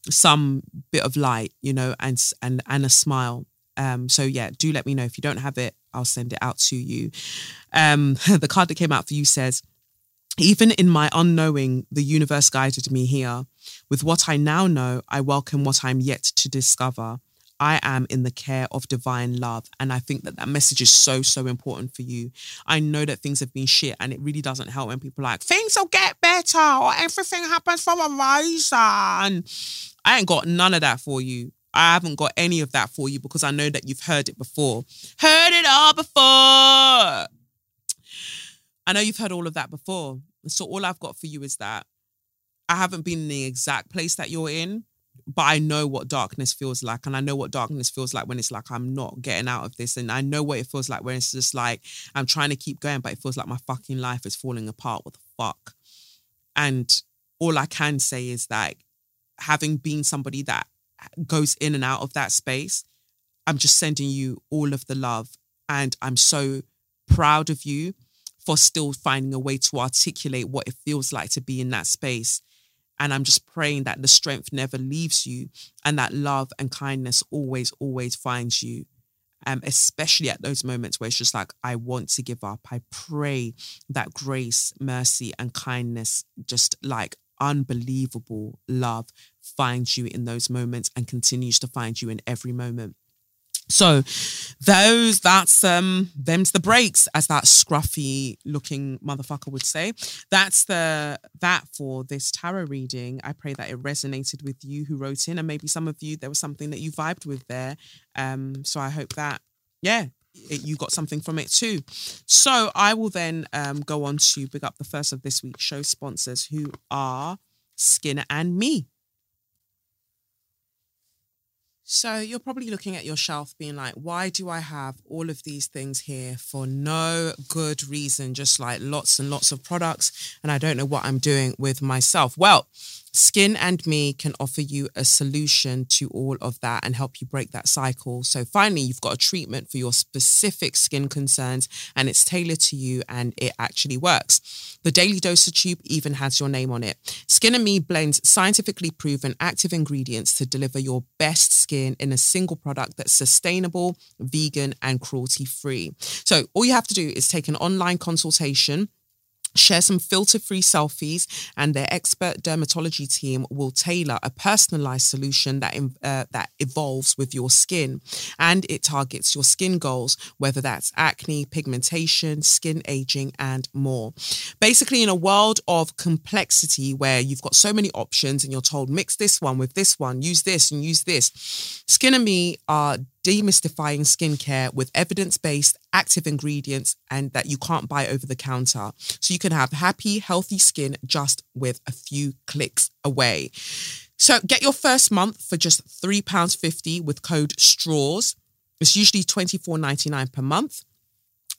some bit of light, you know, and and and a smile. Um, so yeah, do let me know if you don't have it. I'll send it out to you. Um, [laughs] the card that came out for you says, even in my unknowing, the universe guided me here. With what I now know, I welcome what I'm yet to discover. I am in the care of divine love. And I think that that message is so, so important for you. I know that things have been shit and it really doesn't help when people like, things will get better or everything happens for a reason. I ain't got none of that for you. I haven't got any of that for you because I know that you've heard it before. Heard it all before. I know you've heard all of that before. So all I've got for you is that I haven't been in the exact place that you're in, but I know what darkness feels like. And I know what darkness feels like when it's like I'm not getting out of this. And I know what it feels like when it's just like I'm trying to keep going, but it feels like my fucking life is falling apart. What the fuck? And all I can say is that having been somebody that goes in and out of that space, I'm just sending you all of the love. And I'm so proud of you for still finding a way to articulate what it feels like to be in that space. And I'm just praying that the strength never leaves you and that love and kindness always, always finds you. Um, especially at those moments where it's just like, I want to give up. I pray that grace, mercy, and kindness, just like unbelievable love, finds you in those moments and continues to find you in every moment. So those that's um them's the breaks, as that scruffy looking motherfucker would say. That's the that for this tarot reading. I pray that it resonated with you who wrote in, and maybe some of you there was something that you vibed with there. Um, so I hope that yeah, it, you got something from it too. So I will then um go on to pick up the first of this week's show sponsors, who are Skin and Me. So you're probably looking at your shelf being like, why do I have all of these things here for no good reason? Just like lots and lots of products, and I don't know what I'm doing with myself. Well, Skin and Me can offer you a solution to all of that and help you break that cycle. So finally, you've got a treatment for your specific skin concerns and it's tailored to you and it actually works. The Daily Doser Tube even has your name on it. Skin and Me blends scientifically proven active ingredients to deliver your best skin in a single product that's sustainable, vegan, and cruelty free. So all you have to do is take an online consultation Share some filter free selfies, and their expert dermatology team will tailor a personalized solution that, uh, that evolves with your skin. And it targets your skin goals, whether that's acne, pigmentation, skin aging, and more. Basically, in a world of complexity where you've got so many options and you're told, mix this one with this one, use this and use this, Skin and Me are demystifying skincare with evidence based active ingredients and that you can't buy over the counter. So you can have happy, healthy skin just with a few clicks away. So get your first month for just £3.50 with code STRAWS. It's usually $24.99 per month.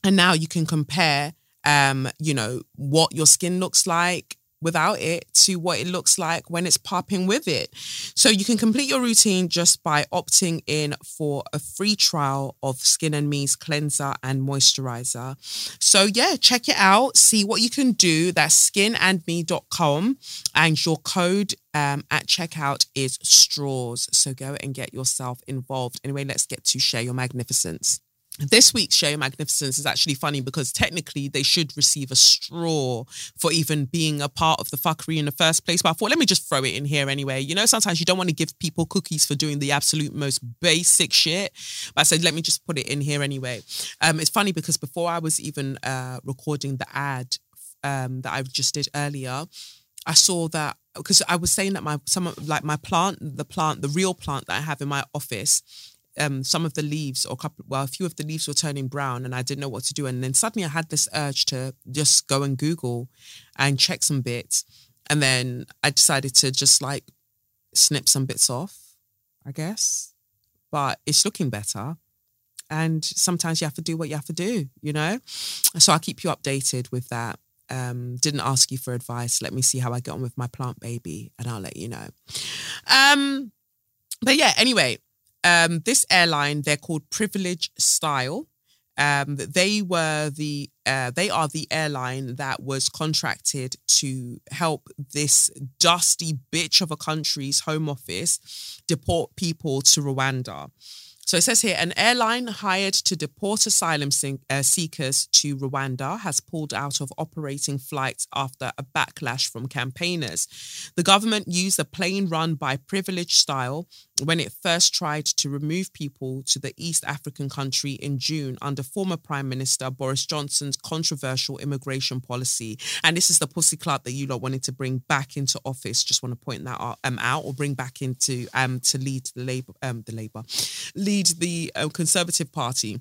And now you can compare um, you know, what your skin looks like, without it to what it looks like when it's popping with it. So you can complete your routine just by opting in for a free trial of Skin and Me's cleanser and moisturizer. So yeah, check it out, see what you can do. That's skinandme.com and your code um, at checkout is straws. So go and get yourself involved. Anyway, let's get to share your magnificence. This week's Share Magnificence is actually funny because technically they should receive a straw for even being a part of the fuckery in the first place. But I thought, let me just throw it in here anyway. You know, sometimes you don't want to give people cookies for doing the absolute most basic shit. But I said, let me just put it in here anyway. Um, it's funny because before I was even uh, recording the ad um, that I just did earlier, I saw that because I was saying that my some like my plant, the plant, the real plant that I have in my office um, some of the leaves or a couple, well, a few of the leaves were turning brown and I didn't know what to do. And then suddenly I had this urge to just go and Google and check some bits. And then I decided to just like snip some bits off, I guess. But it's looking better. And sometimes you have to do what you have to do, you know? So I'll keep you updated with that. Um, didn't ask you for advice. Let me see how I get on with my plant baby and I'll let you know. Um, but yeah, anyway, um, this airline, they're called Privilege Style. Um, they were the uh, they are the airline that was contracted to help this dusty bitch of a country's home office deport people to Rwanda. So it says here an airline hired to deport asylum uh, seekers to Rwanda has pulled out of operating flights after a backlash from campaigners. The government used a plane run by Privilege Style when it first tried to remove people to the East African country in June under former Prime Minister Boris Johnson's controversial immigration policy. And this is the pussy club that you lot wanted to bring back into office. Just want to point that out, um, out or bring back into um to lead the Labour um the Labour lead the uh, Conservative Party.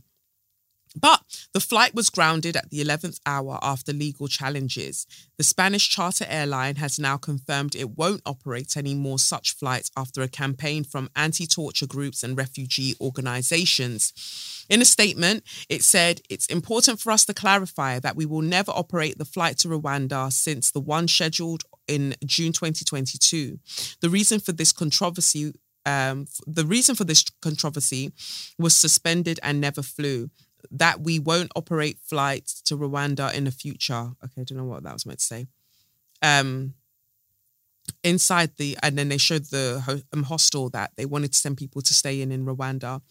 But the flight was grounded at the 11th hour after legal challenges. The Spanish charter airline has now confirmed it won't operate any more such flights after a campaign from anti torture groups and refugee organizations. In a statement, it said, It's important for us to clarify that we will never operate the flight to Rwanda since the one scheduled in June 2022. The reason for this controversy um, the reason for this controversy was suspended and never flew that we won't operate flights to Rwanda in the future. Okay, I don't know what that was meant to say. Um, inside the and then they showed the um, hostel that they wanted to send people to stay in in Rwanda.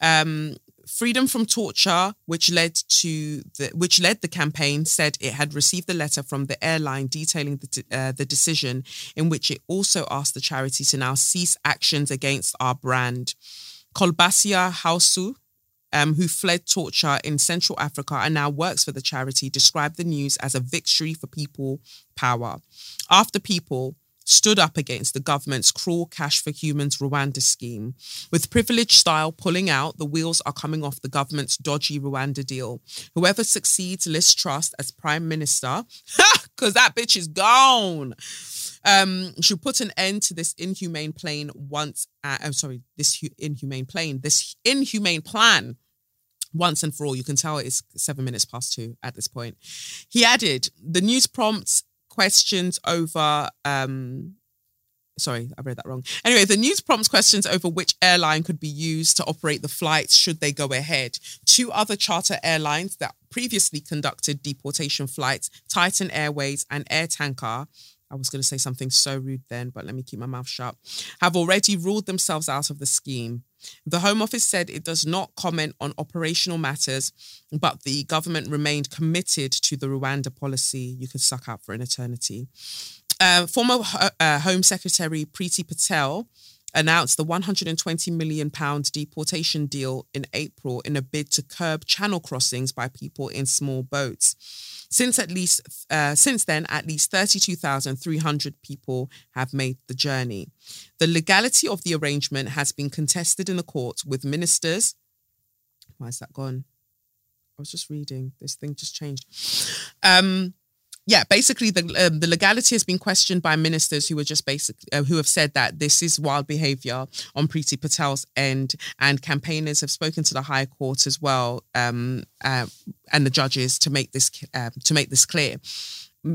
Um, Freedom from Torture, which led to the which led the campaign, said it had received a letter from the airline detailing the uh, the decision, in which it also asked the charity to now cease actions against our brand. Kolbassia Haoussou, um, who fled torture in Central Africa and now works for the charity, described the news as a victory for people power. After people stood up against the government's cruel cash for humans Rwanda scheme. With privilege style pulling out, the wheels are coming off the government's dodgy Rwanda deal. Whoever succeeds Liz Truss as prime minister, [laughs] because that bitch is gone. Um, should put an end to this inhumane plane once. Uh, I'm sorry, this inhumane plane, this inhumane plan once and for all. You can tell it's seven minutes past two at this point. He added, the news prompts questions over um sorry, I read that wrong. Anyway, the news prompts questions over which airline could be used to operate the flights should they go ahead. Two other charter airlines that previously conducted deportation flights, Titan Airways and Air Tanker, I was going to say something so rude then, but let me keep my mouth shut, have already ruled themselves out of the scheme. The Home Office said it does not comment on operational matters, but the government remained committed to the Rwanda policy. You could suck out for an eternity. Uh, former uh, Home Secretary Priti Patel announced the 120 million pound deportation deal in April in a bid to curb channel crossings by people in small boats. Since at least uh, since then, at least 32,300 people have made the journey. The legality of the arrangement has been contested in the court with ministers. Why is that gone? I was just reading. This thing just changed. Um, yeah, basically the um, the legality has been questioned by ministers who were just basically uh, who have said that this is wild behaviour on Priti Patel's end, and campaigners have spoken to the High Court as well um, uh, and the judges to make this uh, to make this clear.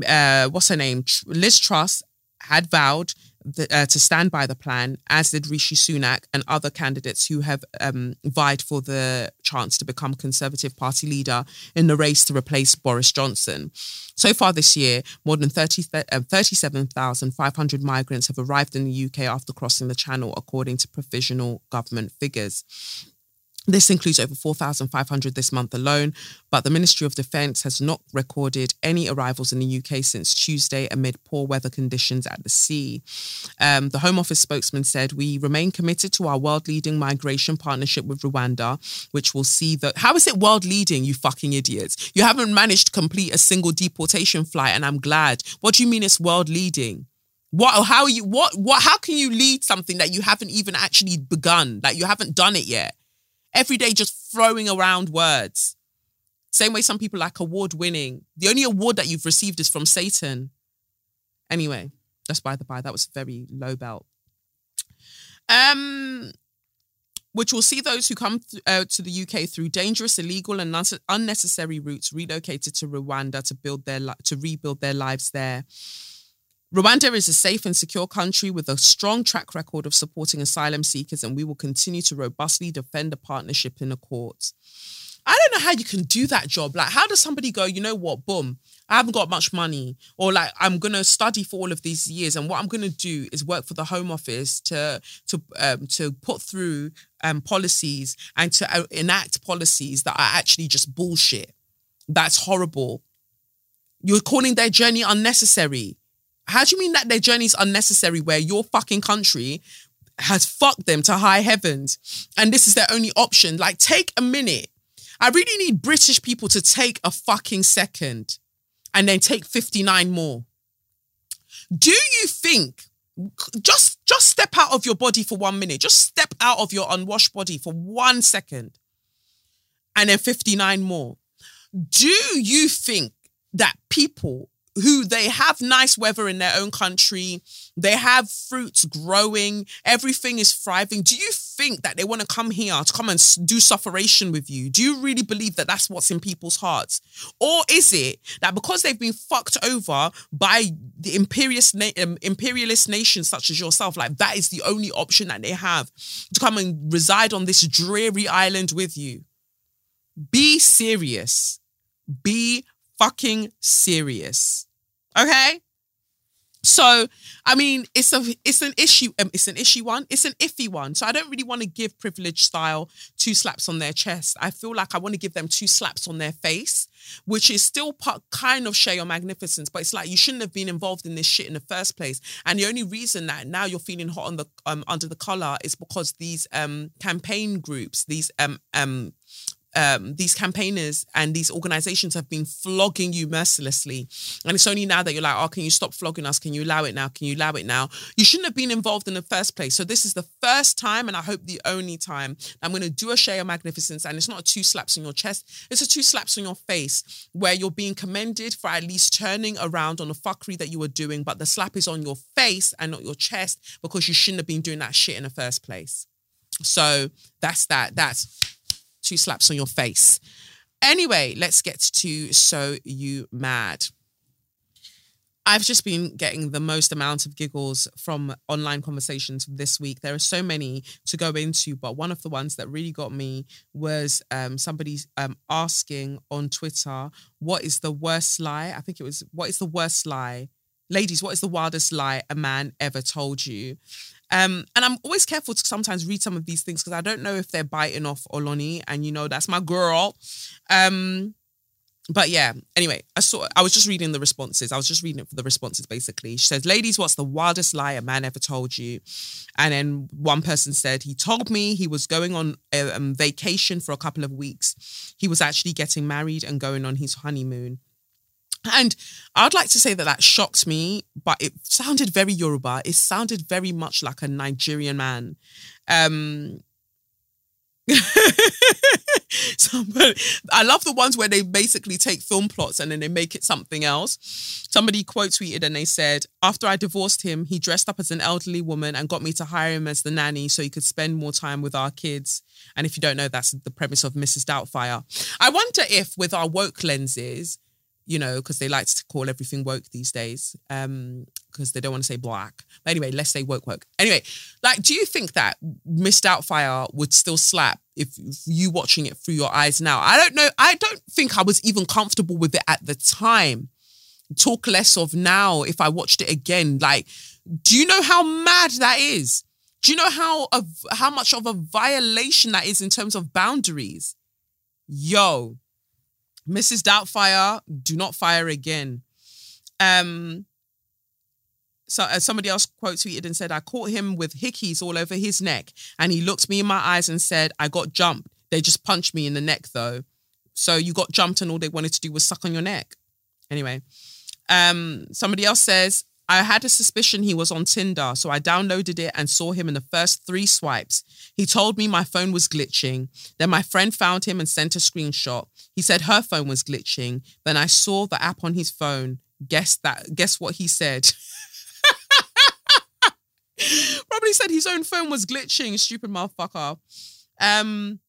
uh, what's her name? Liz Truss had vowed the, uh, to stand by the plan, as did Rishi Sunak and other candidates who have um, vied for the chance to become Conservative Party leader in the race to replace Boris Johnson. So far this year, more than 30, uh, 37,500 migrants have arrived in the UK after crossing the Channel, according to provisional government figures. This includes over 4,500 this month alone, but the Ministry of Defence has not recorded any arrivals in the UK since Tuesday amid poor weather conditions at the sea. Um, the Home Office spokesman said, We remain committed to our world leading migration partnership with Rwanda, which will see the. How is it world leading, you fucking idiots? You haven't managed to complete a single deportation flight, and I'm glad. What do you mean it's world leading? What? How are you? What? What? How can you lead something that you haven't even actually begun? Like you haven't done it yet? Every day just throwing around words. Same way some people like award winning. The only award that you've received is from Satan. Anyway, that's by the by, that was very low belt. Um, which will see those who come th- uh, to the UK through dangerous, illegal, and un- unnecessary routes relocated to Rwanda to build their li- to rebuild their lives there. Rwanda is a safe and secure country with a strong track record of supporting asylum seekers, and we will continue to robustly defend the partnership in the courts. I don't know how you can do that job. Like, how does somebody go, you know what, boom, I haven't got much money, or like I'm gonna study for all of these years, and what I'm gonna do is work for the Home Office to to um, to put through um, policies and to uh, enact policies that are actually just bullshit. That's horrible. You're calling their journey unnecessary. How do you mean that their journey is unnecessary where your fucking country has fucked them to high heavens and this is their only option? Like, take a minute. I really need British people to take a fucking second and then take 59 more. Do you think just just step out of your body for one minute. Just step out of your unwashed body for one second. And then 59 more. Do you think that people who they have nice weather in their own country, they have fruits growing, everything is thriving. Do you think that they want to come here to come and do sufferation with you? Do you really believe that that's what's in people's hearts? Or is it that because they've been fucked over by the imperialist, na- um, imperialist nations such as yourself, like that is the only option that they have to come and reside on this dreary island with you? Be serious. Be fucking serious. Okay? So, I mean, it's a it's an issue. Um, it's an issue one. It's an iffy one. So I don't really want to give privilege style two slaps on their chest. I feel like I want to give them two slaps on their face, which is still part kind of share your magnificence. But it's like you shouldn't have been involved in this shit in the first place. And the only reason that now you're feeling hot on the um, under the collar is because these um campaign groups, these um um um, these campaigners and these organizations have been flogging you mercilessly. And it's only now that you're like, oh, can you stop flogging us? Can you allow it now? Can you allow it now? You shouldn't have been involved in the first place. So this is the first time, and I hope the only time, I'm going to do a share of magnificence. And it's not two slaps on your chest, it's a two slaps on your face where you're being commended for at least turning around on the fuckery that you were doing. But the slap is on your face and not your chest because you shouldn't have been doing that shit in the first place. So that's that. That's two slaps on your face. Anyway, let's get to So You Mad. I've just been getting the most amount of giggles from online conversations this week. There are so many to go into, but one of the ones that really got me was um, somebody um, asking on Twitter, What is the worst lie? I think it was, What is the worst lie? Ladies, what is the wildest lie a man ever told you? Um, and I'm always careful to sometimes read some of these things because I don't know if they're biting off Oloni, and you know that's my girl. Um, but yeah, anyway, I saw I was just reading the responses. I was just reading it for the responses basically. She says, Ladies, what's the wildest lie a man ever told you? And then one person said, He told me he was going on a um, vacation for a couple of weeks. He was actually getting married and going on his honeymoon. And I'd like to say that that shocked me, but it sounded very Yoruba. It sounded very much like a Nigerian man. Um, [laughs] Somebody, I love the ones where they basically take film plots and then they make it something else. Somebody quote tweeted and they said, After I divorced him, he dressed up as an elderly woman and got me to hire him as the nanny so he could spend more time with our kids. And if you don't know, that's the premise of Mrs. Doubtfire. I wonder if, with our woke lenses, you know, because they like to call everything woke these days, um, because they don't want to say black. But anyway, let's say woke woke. Anyway, like, do you think that Miss Doubtfire would still slap if, if you watching it through your eyes now? I don't know. I don't think I was even comfortable with it at the time. Talk less of now if I watched it again. Like, do you know how mad that is? Do you know how of how much of a violation that is in terms of boundaries? Yo, Mrs. Doubtfire, do not fire again. Um, so uh, somebody else quote tweeted and said, I caught him with hickeys all over his neck, and he looked me in my eyes and said, I got jumped. They just punched me in the neck though. So you got jumped and all they wanted to do was suck on your neck. Anyway, um, somebody else says, I had a suspicion he was on Tinder, so I downloaded it and saw him in the first three swipes. He told me my phone was glitching. Then my friend found him and sent a screenshot. He said her phone was glitching. Then I saw the app on his phone. Guess that guess what he said? [laughs] Probably said his own phone was glitching, stupid motherfucker. Um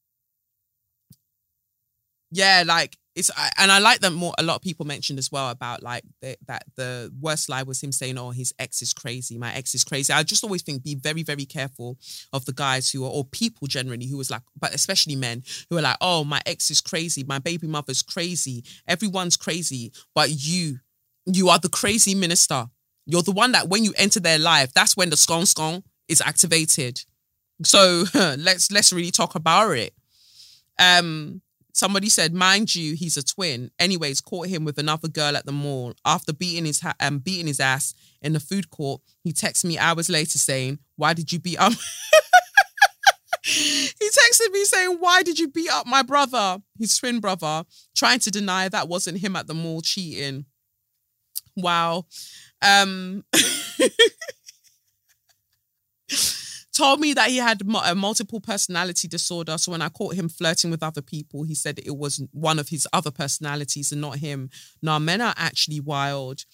yeah, like it's and I like that more. A lot of people mentioned as well about like the, that the worst lie was him saying, "Oh, his ex is crazy. My ex is crazy." I just always think be very, very careful of the guys who are or people generally who was like, but especially men who are like, "Oh, my ex is crazy. My baby mother's crazy. Everyone's crazy, but you, you are the crazy minister. You're the one that when you enter their life, that's when the scone scone is activated. So [laughs] let's let's really talk about it. Um Somebody said, mind you, he's a twin. Anyways, caught him with another girl at the mall. After beating his ha- um, beating his ass in the food court, he texted me hours later saying, "Why did you beat up?" [laughs] he texted me saying, "Why did you beat up my brother, his twin brother?" Trying to deny that wasn't him at the mall cheating. Wow. Um [laughs] told me that he had a multiple personality disorder. So when I caught him flirting with other people, he said it was one of his other personalities and not him. Now, men are actually wild.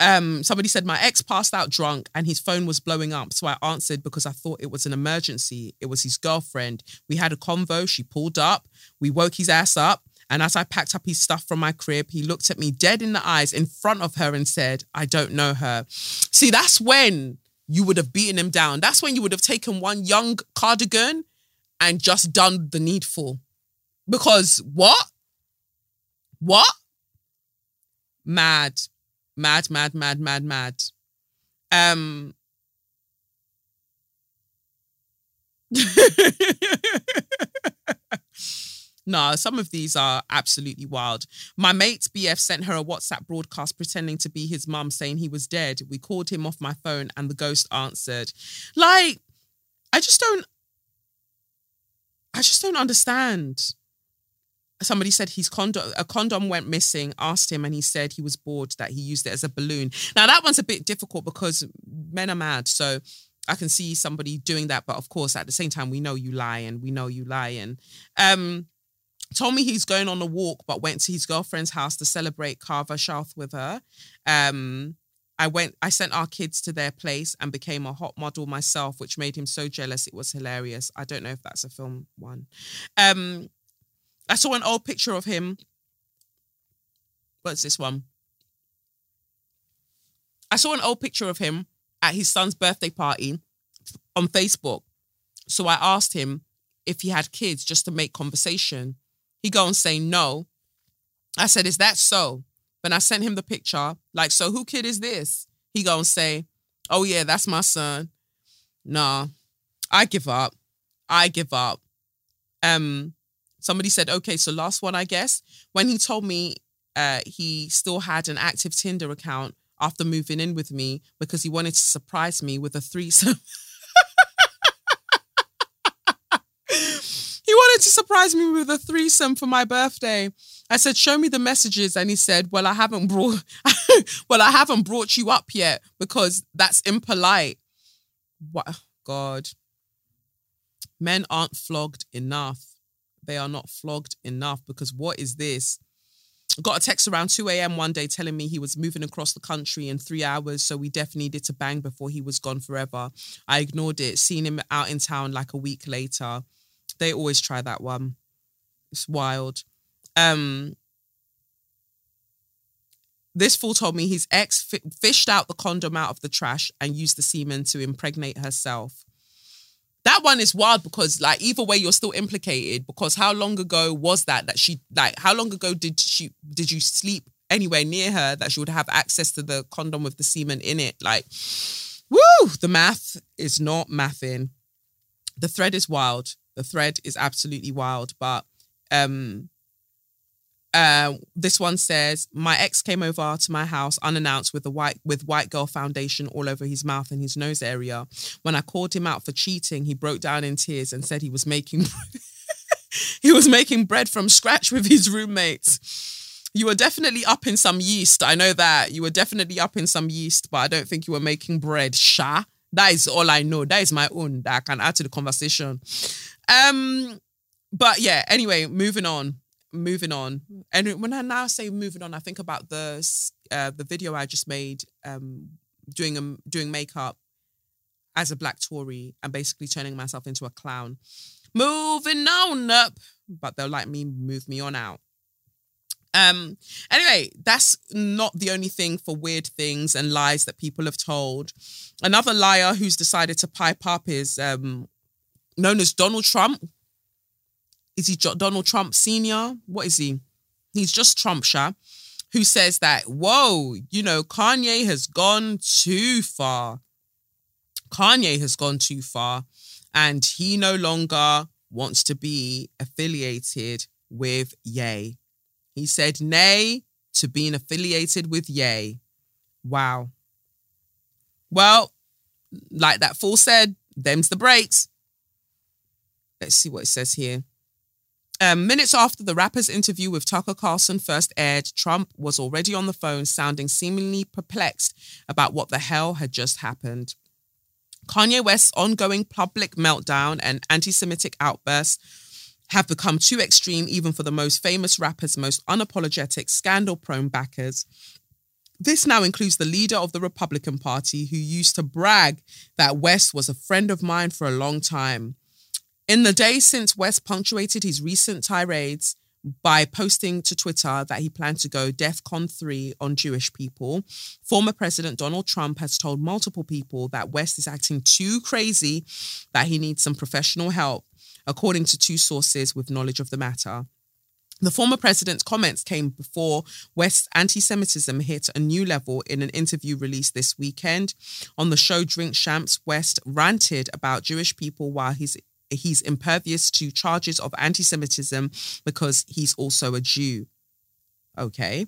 Um, somebody said my ex passed out drunk and his phone was blowing up. So I answered because I thought it was an emergency. It was his girlfriend. We had a convo. She pulled up. We woke his ass up. And as I packed up his stuff from my crib, he looked at me dead in the eyes in front of her and said, I don't know her. See, that's when you would have beaten him down. That's when you would have taken one young cardigan and just done the needful. Because what? What? Mad. Mad, mad, mad, mad, mad. Um [laughs] No, some of these are absolutely wild. My mate BF sent her a WhatsApp broadcast pretending to be his mum saying he was dead. We called him off my phone and the ghost answered. Like, I just don't I just don't understand. Somebody said his condom a condom went missing, asked him, and he said he was bored that he used it as a balloon. Now that one's a bit difficult because men are mad. So I can see somebody doing that, but of course, at the same time, we know you lie and we know you lie. And um, told me he's going on a walk, but went to his girlfriend's house to celebrate Karva Chauth with her. Um, I went, I sent our kids to their place and became a hot model myself, which made him so jealous. It was hilarious. I don't know if that's a film one. Um, I saw an old picture of him. What's this one? I saw an old picture of him at his son's birthday party on Facebook. So I asked him if he had kids just to make conversation. He go and say no. I said, is that so? But I sent him the picture. Like, so who kid is this? He go and say, oh yeah, that's my son. Nah, I give up. I give up. Um, somebody said, okay, so last one, I guess. When he told me uh, he still had an active Tinder account after moving in with me because he wanted to surprise me with a threesome. [laughs] wanted to surprise me with a threesome for my birthday. I said, "Show me the messages," and he said, "Well, I haven't brought, [laughs] well, I haven't brought you up yet because that's impolite." What God? Men aren't flogged enough. They are not flogged enough because what is this? got a text around 2 a.m. one day telling me he was moving across the country in three hours. So we definitely needed to bang before he was gone forever. I ignored it, seen him out in town like a week later. They always try that one. It's wild. Um This fool told me his ex fi- fished out the condom out of the trash and used the semen to impregnate herself. That one is wild because, like, either way, you're still implicated. Because how long ago was that that she, like, how long ago did she, did you sleep anywhere near her that she would have access to the condom with the semen in it? Like, woo, the math is not mathing. The thread is wild. The thread is absolutely wild. But um, uh, this one says, "My ex came over to my house unannounced with a white with white girl foundation all over his mouth and his nose area. When I called him out for cheating, he broke down in tears and said he was making [laughs] he was making bread from scratch with his roommates. You were definitely up in some yeast. I know that you were definitely up in some yeast, but I don't think you were making bread. Sha, that is all I know. That is my own that I can add to the conversation. Um, but yeah. Anyway, moving on moving on. And when i now say moving on i think about the uh, the video i just made um doing um, doing makeup as a black tory and basically turning myself into a clown. Moving on up but they'll like me move me on out. Um anyway that's not the only thing for weird things and lies that people have told. Another liar who's decided to pipe up is um known as donald trump is he Donald Trump Senior? What is he? He's just Trump, Sha, who says that, whoa, you know, Kanye has gone too far. Kanye has gone too far and he no longer wants to be affiliated with Ye. He said nay to being affiliated with Ye. Wow. Well, like that fool said, them's the breaks. Let's see what it says here. Um, minutes after the rapper's interview with Tucker Carlson first aired, Trump was already on the phone, sounding seemingly perplexed about what the hell had just happened. Kanye West's ongoing public meltdown and anti Semitic outbursts have become too extreme, even for the most famous rapper's most unapologetic, scandal prone backers. This now includes the leader of the Republican Party, who used to brag that West was a friend of mine for a long time. In the days since West punctuated his recent tirades by posting to Twitter that he planned to go DEFCON 3 on Jewish people, former President Donald Trump has told multiple people that West is acting too crazy, that he needs some professional help, according to two sources with knowledge of the matter. The former president's comments came before West's anti Semitism hit a new level in an interview released this weekend. On the show Drink Champs, West ranted about Jewish people while he's he's impervious to charges of anti Semitism because he's also a Jew. Okay.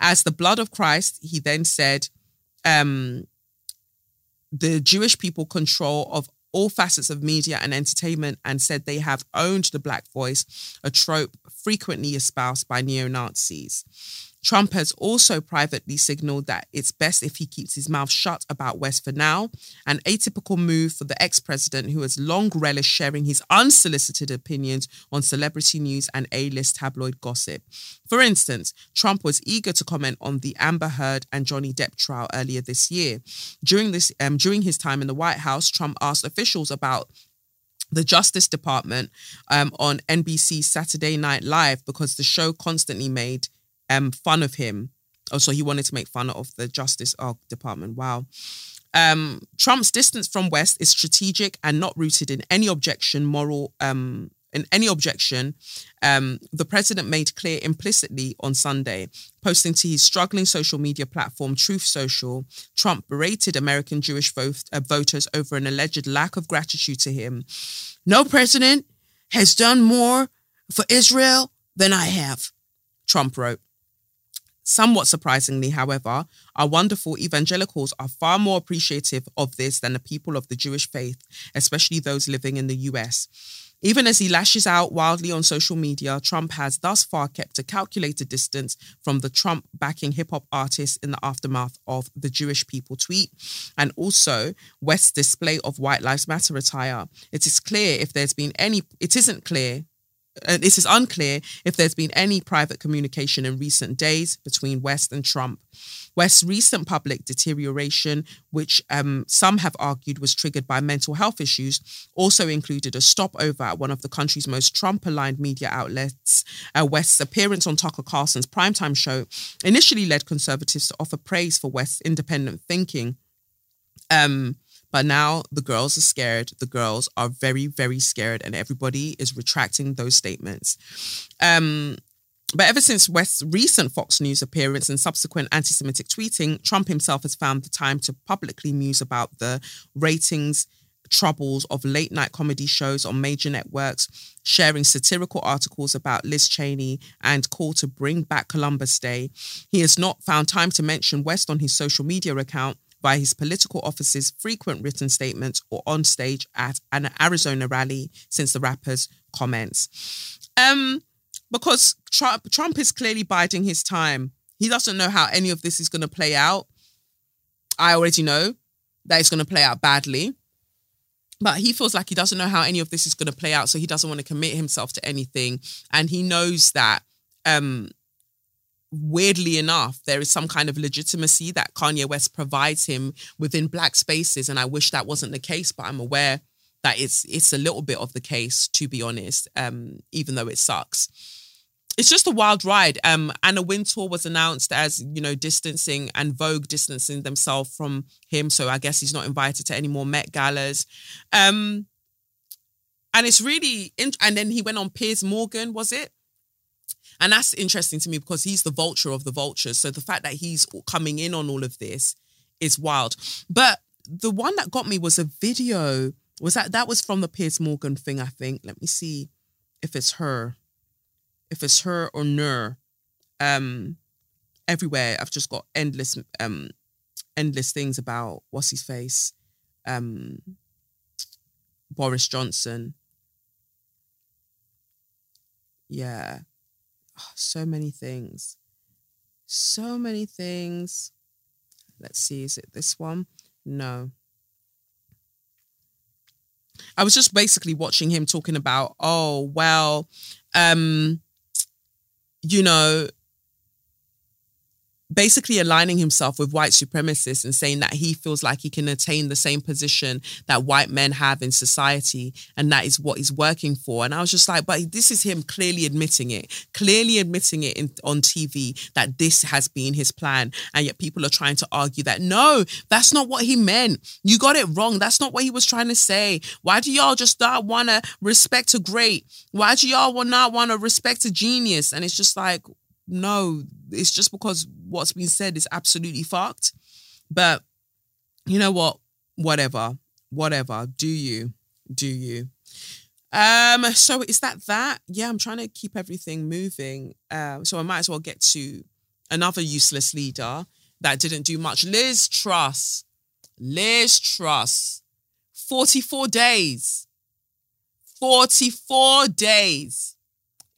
As the blood of Christ, he then said, um, the Jewish people control of all facets of media and entertainment and said they have owned the black voice, a trope frequently espoused by neo Nazis. Trump has also privately signaled that it's best if he keeps his mouth shut about West for now, an atypical move for the ex president who has long relished sharing his unsolicited opinions on celebrity news and A list tabloid gossip. For instance, Trump was eager to comment on the Amber Heard and Johnny Depp trial earlier this year. During, this, um, during his time in the White House, Trump asked officials about the Justice Department um, on NBC Saturday Night Live because the show constantly made um, fun of him. Oh, so he wanted to make fun of the Justice oh, Department. Wow. Um, Trump's distance from West is strategic and not rooted in any objection, moral, um, in any objection. Um, the president made clear implicitly on Sunday, posting to his struggling social media platform, Truth Social. Trump berated American Jewish uh, voters over an alleged lack of gratitude to him. No president has done more for Israel than I have, Trump wrote. Somewhat surprisingly, however, our wonderful evangelicals are far more appreciative of this than the people of the Jewish faith, especially those living in the US. Even as he lashes out wildly on social media, Trump has thus far kept a calculated distance from the Trump backing hip hop artists in the aftermath of the Jewish people tweet and also West's display of White Lives Matter attire. It is clear if there's been any, it isn't clear it is unclear if there's been any private communication in recent days between West and Trump. West's recent public deterioration, which um, some have argued was triggered by mental health issues, also included a stopover at one of the country's most Trump aligned media outlets. Uh, West's appearance on Tucker Carlson's primetime show initially led conservatives to offer praise for West's independent thinking. Um, but now the girls are scared. The girls are very, very scared, and everybody is retracting those statements. Um, but ever since West's recent Fox News appearance and subsequent anti Semitic tweeting, Trump himself has found the time to publicly muse about the ratings troubles of late night comedy shows on major networks, sharing satirical articles about Liz Cheney and call to bring back Columbus Day. He has not found time to mention West on his social media account by his political office's frequent written statements or on stage at an Arizona rally since the rapper's comments. Um, because Trump, Trump is clearly biding his time. He doesn't know how any of this is going to play out. I already know that it's going to play out badly. But he feels like he doesn't know how any of this is going to play out. So he doesn't want to commit himself to anything. And he knows that, um, weirdly enough, there is some kind of legitimacy that Kanye West provides him within black spaces. And I wish that wasn't the case, but I'm aware that it's it's a little bit of the case, to be honest, um, even though it sucks. It's just a wild ride. Um, Anna Wintour was announced as, you know, distancing and Vogue distancing themselves from him. So I guess he's not invited to any more Met galas. Um, and it's really, in- and then he went on Piers Morgan, was it? And that's interesting to me because he's the vulture of the vultures. So the fact that he's coming in on all of this is wild. But the one that got me was a video was that that was from the Piers Morgan thing? I think. Let me see if it's her, if it's her or Nur. Um, everywhere I've just got endless, um, endless things about what's his face, um, Boris Johnson. Yeah, oh, so many things, so many things. Let's see, is it this one? No. I was just basically watching him talking about, oh, well, um, you know, basically aligning himself with white supremacists and saying that he feels like he can attain the same position that white men have in society and that is what he's working for. And i was just like but this is him clearly admitting it clearly admitting it in, on tv that this has been his plan. And yet people are trying to argue that no that's not what he meant. You got it wrong. That's not what he was trying to say. Why do y'all just not want to respect a great why do y'all not want to respect a genius? And it's just like no, it's just because what's been said is absolutely fucked. But you know what? Whatever, whatever. Do you? Do you? Um. So is that that? Yeah, I'm trying to keep everything moving. Um. So I might as well get to another useless leader that didn't do much. Liz Truss. Liz Truss. 44 days. 44 days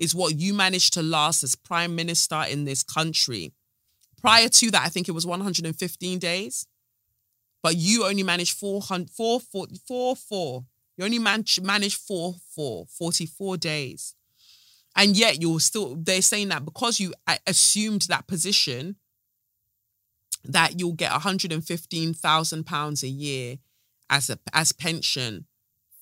is what you managed to last as prime minister in this country. Prior to that, I think it was 115 days, but you only managed 400, 4, 4, 4, 4. You only man- managed 4, 4, 44 days. And yet you're still, they're saying that because you assumed that position, that you'll get 115,000 pounds a year as a as pension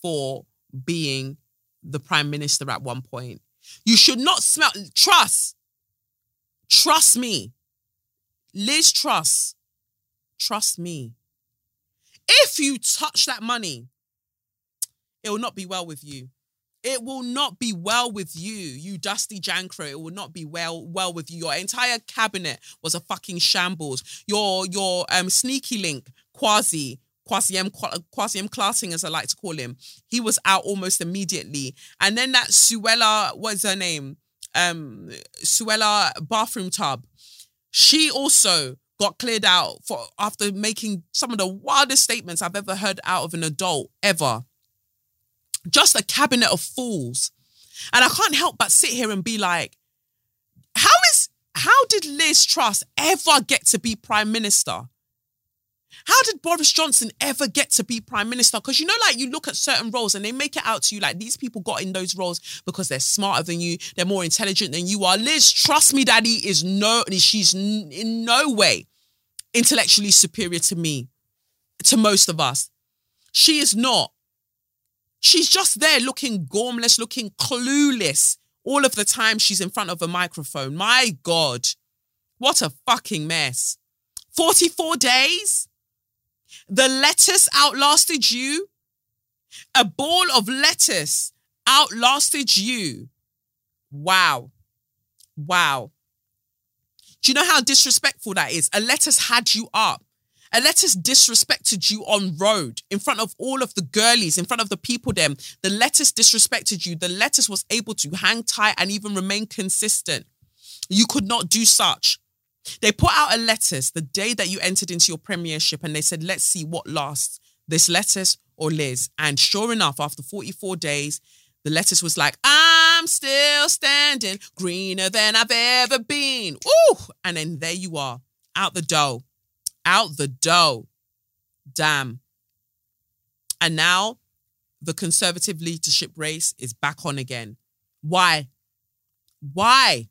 for being the prime minister at one point. You should not smell. Trust. Trust me. Liz trust. Trust me. If you touch that money, it will not be well with you. It will not be well with you, you dusty jankro. It will not be well well with you. Your entire cabinet was a fucking shambles. Your your um sneaky link, Kwasi, Kwasi M, Kwasi M Clarting, as I like to call him, he was out almost immediately. And then that Suella, what's her name? Um, Suella bathroom tub. She also got cleared out for after making some of the wildest statements I've ever heard out of an adult ever. Just a cabinet of fools. And I can't help but sit here and be like, how is how did Liz Truss ever get to be prime minister? How did Boris Johnson ever get to be prime minister? Because you know, like you look at certain roles and they make it out to you like these people got in those roles because they're smarter than you, they're more intelligent than you are. Liz, trust me, Daddy is no, she's in no way intellectually superior to me, to most of us. She is not. She's just there looking gormless, looking clueless all of the time she's in front of a microphone. My God, what a fucking mess. 44 days? The lettuce outlasted you? A ball of lettuce outlasted you? Wow. Wow. Do you know how disrespectful that is? A lettuce had you up. A lettuce disrespected you on road in front of all of the girlies, in front of the people them. The lettuce disrespected you. The lettuce was able to hang tight and even remain consistent. You could not do such. They put out a lettuce the day that you entered into your premiership and they said, let's see what lasts, this lettuce or Liz. And sure enough, after 44 days, the lettuce was like, I'm still standing, greener than I've ever been. Ooh! And then there you are, out the dough, out the dough. Damn. And now the conservative leadership race is back on again. Why? Why?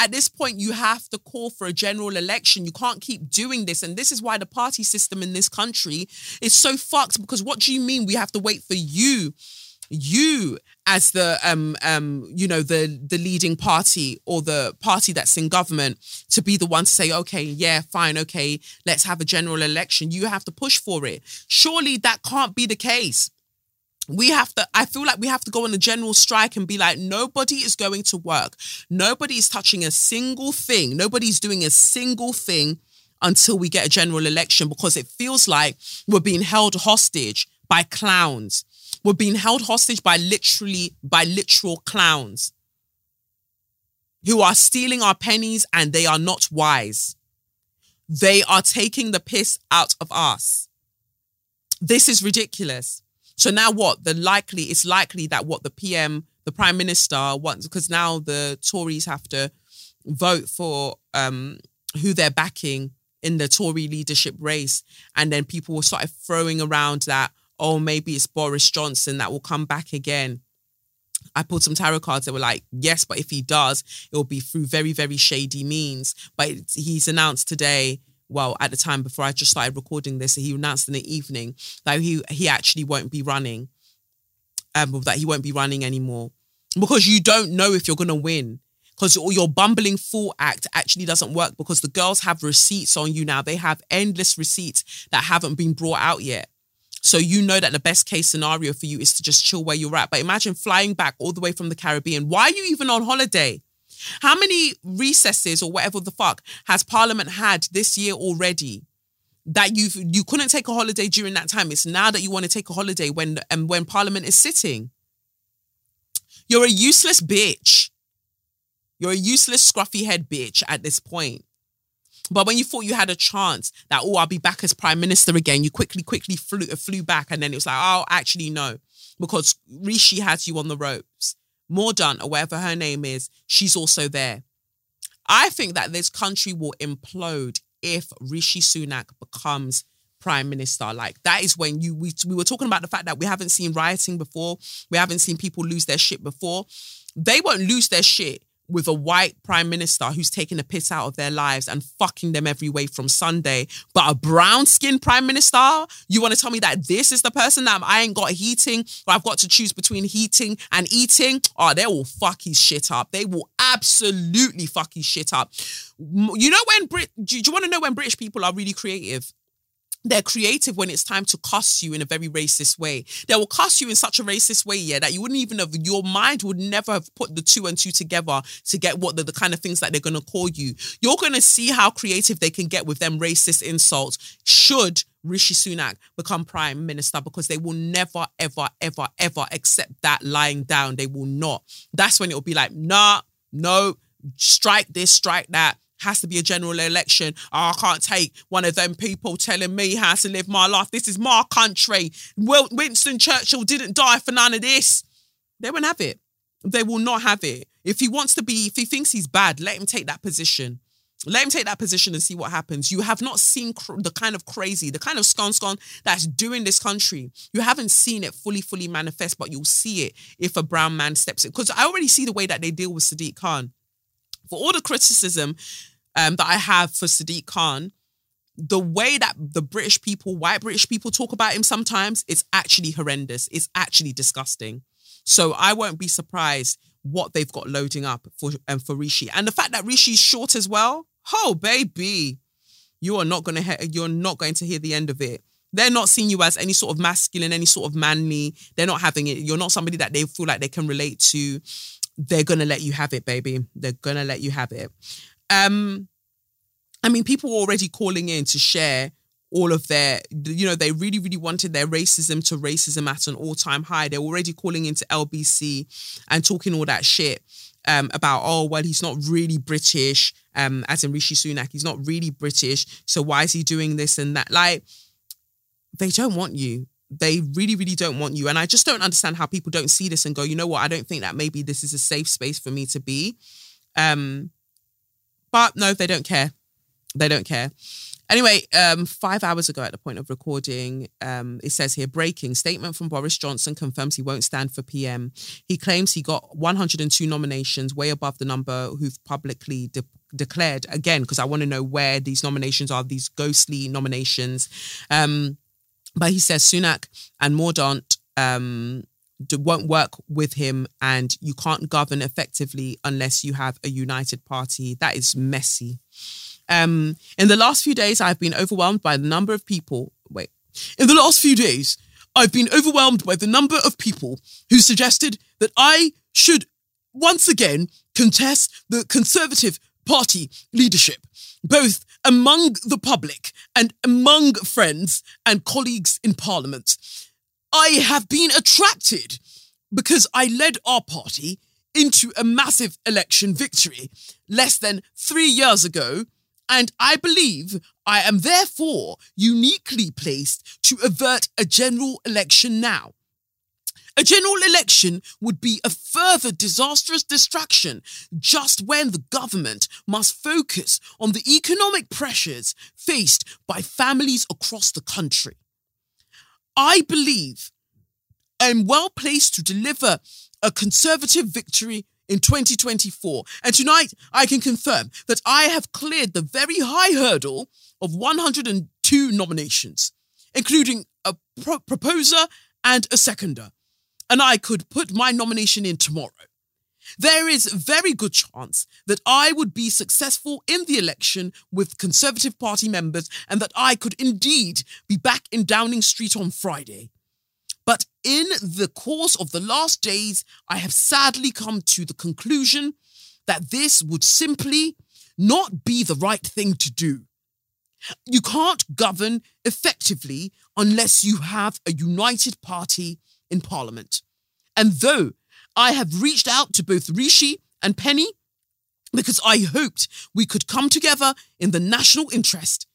At this point, you have to call for a general election. You can't keep doing this. And this is why the party system in this country is so fucked. Because what do you mean we have to wait for you? You as the um um you know the the leading party or the party that's in government to be the one to say okay yeah fine okay let's have a general election you have to push for it surely that can't be the case we have to i feel like we have to go on a general strike and be like nobody is going to work. Nobody is touching a single thing. Nobody's doing a single thing until we get a general election because it feels like we're being held hostage by clowns. We're being held hostage by literally by literal clowns who are stealing our pennies and they are not wise. They are taking the piss out of us. This is ridiculous so now what? The likely it's likely that what the PM, the Prime Minister wants because now the Tories have to vote for um who they're backing in the Tory leadership race. And then people will start throwing around that, oh, maybe it's Boris Johnson that will come back again. I pulled some tarot cards that were like, yes, but if he does, it will be through very, very shady means. But he's announced today well, at the time before I just started recording this, he announced in the evening that he he actually won't be running, um, that he won't be running anymore because you don't know if you're gonna win. Because your bumbling fool act actually doesn't work because the girls have receipts on you now. They have endless receipts that haven't been brought out yet. So you know that the best case scenario for you is to just chill where you're at. But imagine flying back all the way from the Caribbean. Why are you even on holiday? How many recesses or whatever the fuck has Parliament had this year already? That you you couldn't take a holiday during that time. It's now that you want to take a holiday when and when Parliament is sitting. You're a useless bitch. You're a useless scruffy head bitch at this point. But when you thought you had a chance that, oh, I'll be back as prime minister again, you quickly, quickly flew, flew back. And then it was like, oh, actually, no, because Rishi has you on the ropes. Mordaunt, or whatever her name is, she's also there. I think that this country will implode if Rishi Sunak becomes prime minister. Like that is when you we, we were talking about the fact that we haven't seen rioting before, we haven't seen people lose their shit before. They won't lose their shit with a white prime minister who's taking a piss out of their lives and fucking them every way from Sunday. But a brown skinned prime minister, you want to tell me that this is the person that I ain't got heating or I've got to choose between heating and eating? Oh, they will fuck his shit up. They will absolutely fuck his shit up. You know when Brit, do you want to know when British people are really creative? They're creative when it's time to cuss you in a very racist way. They will cuss you in such a racist way, yeah, that you wouldn't even have, your mind would never have put the two and two together to get what the, the kind of things that they're going to call you. You're going to see how creative they can get with them racist insults should Rishi Sunak become prime minister because they will never, ever, ever, ever accept that lying down. They will not. That's when it will be like, nah, no, strike this, strike that has to be a general election. Oh, I can't take one of them people telling me how to live my life. This is my country. Winston Churchill didn't die for none of this. They won't have it. They will not have it. If he wants to be, if he thinks he's bad, let him take that position. Let him take that position and see what happens. You have not seen cr- the kind of crazy, the kind of scon scon that's doing this country. You haven't seen it fully, fully manifest, but you'll see it if a brown man steps in. Because I already see the way that they deal with Sadiq Khan. For all the criticism um, that I have for Sadiq Khan, the way that the British people, white British people talk about him sometimes, it's actually horrendous. It's actually disgusting. So I won't be surprised what they've got loading up for and um, for Rishi. And the fact that Rishi's short as well, oh baby, you are not gonna he- you're not going to hear the end of it. They're not seeing you as any sort of masculine, any sort of manly. They're not having it. You're not somebody that they feel like they can relate to. They're gonna let you have it, baby. They're gonna let you have it. Um, I mean, people were already calling in to share all of their, you know, they really, really wanted their racism to racism at an all time high. They're already calling into LBC and talking all that shit um, about, oh, well, he's not really British, um, as in Rishi Sunak, he's not really British. So why is he doing this and that? Like, they don't want you. They really, really don't want you. And I just don't understand how people don't see this and go, you know what? I don't think that maybe this is a safe space for me to be. Um, but no, they don't care. They don't care. Anyway, um, five hours ago at the point of recording, um, it says here breaking statement from Boris Johnson confirms he won't stand for PM. He claims he got 102 nominations, way above the number who've publicly de- declared. Again, because I want to know where these nominations are, these ghostly nominations. Um, but he says Sunak and Mordaunt um, won't work with him and you can't govern effectively unless you have a united party. That is messy. Um, in the last few days, I've been overwhelmed by the number of people. Wait. In the last few days, I've been overwhelmed by the number of people who suggested that I should once again contest the Conservative Party leadership, both among the public and among friends and colleagues in Parliament. I have been attracted because I led our party into a massive election victory less than three years ago. And I believe I am therefore uniquely placed to avert a general election now. A general election would be a further disastrous distraction just when the government must focus on the economic pressures faced by families across the country. I believe I'm well placed to deliver a conservative victory in 2024. And tonight, I can confirm that I have cleared the very high hurdle of 102 nominations, including a pro- proposer and a seconder. And I could put my nomination in tomorrow. There is very good chance that I would be successful in the election with Conservative Party members and that I could indeed be back in Downing Street on Friday. But in the course of the last days, I have sadly come to the conclusion that this would simply not be the right thing to do. You can't govern effectively unless you have a united party in Parliament. And though I have reached out to both Rishi and Penny because I hoped we could come together in the national interest,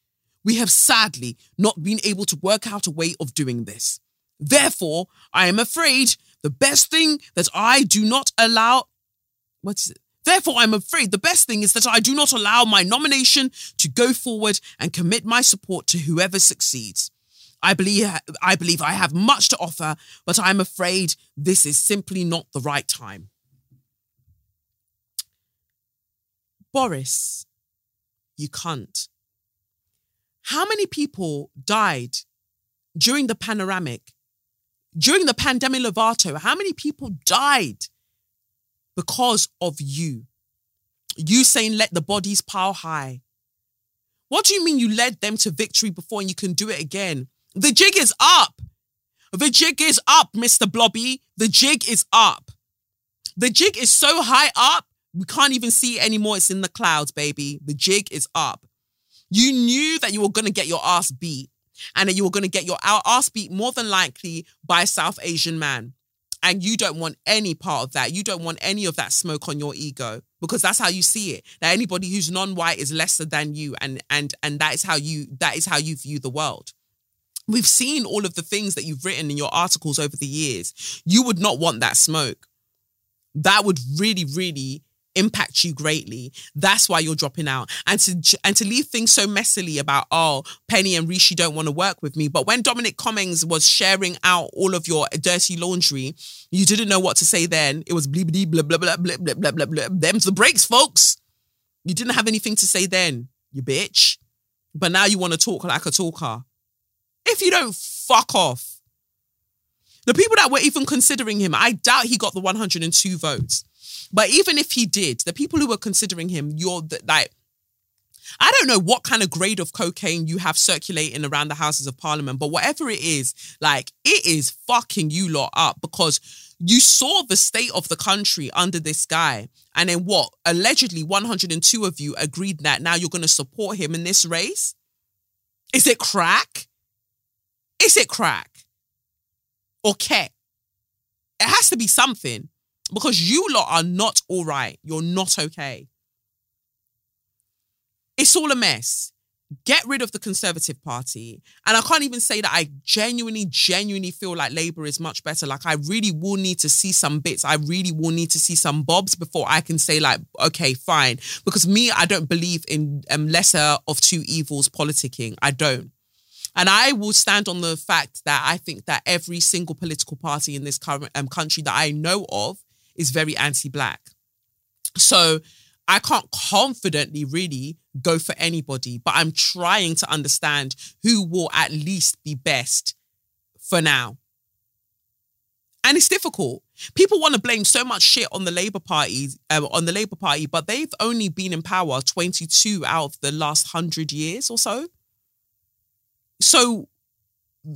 we have sadly not been able to work out a way of doing this. Therefore, I am afraid the best thing that I do not allow. What's it? Therefore, I'm afraid the best thing is that I do not allow my nomination to go forward and commit my support to whoever succeeds. I believe I believe I have much to offer, but I'm afraid this is simply not the right time. Boris, you can't. How many people died during the panoramic, during the pandemic Lovato? How many people died because of you? You saying let the bodies pile high. What do you mean you led them to victory before and you can do it again? The jig is up. The jig is up, Mr. Blobby. The jig is up. The jig is so high up, we can't even see it anymore. It's in the clouds, baby. The jig is up. You knew that you were going to get your ass beat and that you were going to get your ass beat more than likely by a South Asian man. And you don't want any part of that. You don't want any of that smoke on your ego because that's how you see it. That anybody who's non-white is lesser than you, and and and that is how you that is how you view the world. We've seen all of the things that you've written in your articles over the years. You would not want that smoke. That would really, really impact you greatly. That's why you're dropping out. And to and to leave things so messily about oh Penny and Rishi don't want to work with me. But when Dominic Cummings was sharing out all of your dirty laundry, you didn't know what to say then. It was blah blah blah blah blah blah blah blah blah. Them's the breaks, folks. You didn't have anything to say then, you bitch. but now you want to talk like a talker. If you don't fuck off. The people that were even considering him, I doubt he got the 102 votes. But even if he did, the people who were considering him, you're the, like, I don't know what kind of grade of cocaine you have circulating around the Houses of Parliament, but whatever it is, like, it is fucking you lot up because you saw the state of the country under this guy. And then what? Allegedly, 102 of you agreed that now you're going to support him in this race? Is it crack? Is it crack? Or cat? It has to be something because you lot are not all right. You're not okay. It's all a mess. Get rid of the Conservative Party. And I can't even say that I genuinely, genuinely feel like Labour is much better. Like, I really will need to see some bits. I really will need to see some bobs before I can say, like, okay, fine. Because me, I don't believe in um, lesser of two evils politicking. I don't. And I will stand on the fact that I think that every single political party in this current um, country that I know of is very anti-black. So I can't confidently really go for anybody, but I'm trying to understand who will at least be best for now. And it's difficult. People want to blame so much shit on the Labour Party, uh, on the Labour Party, but they've only been in power 22 out of the last 100 years or so. So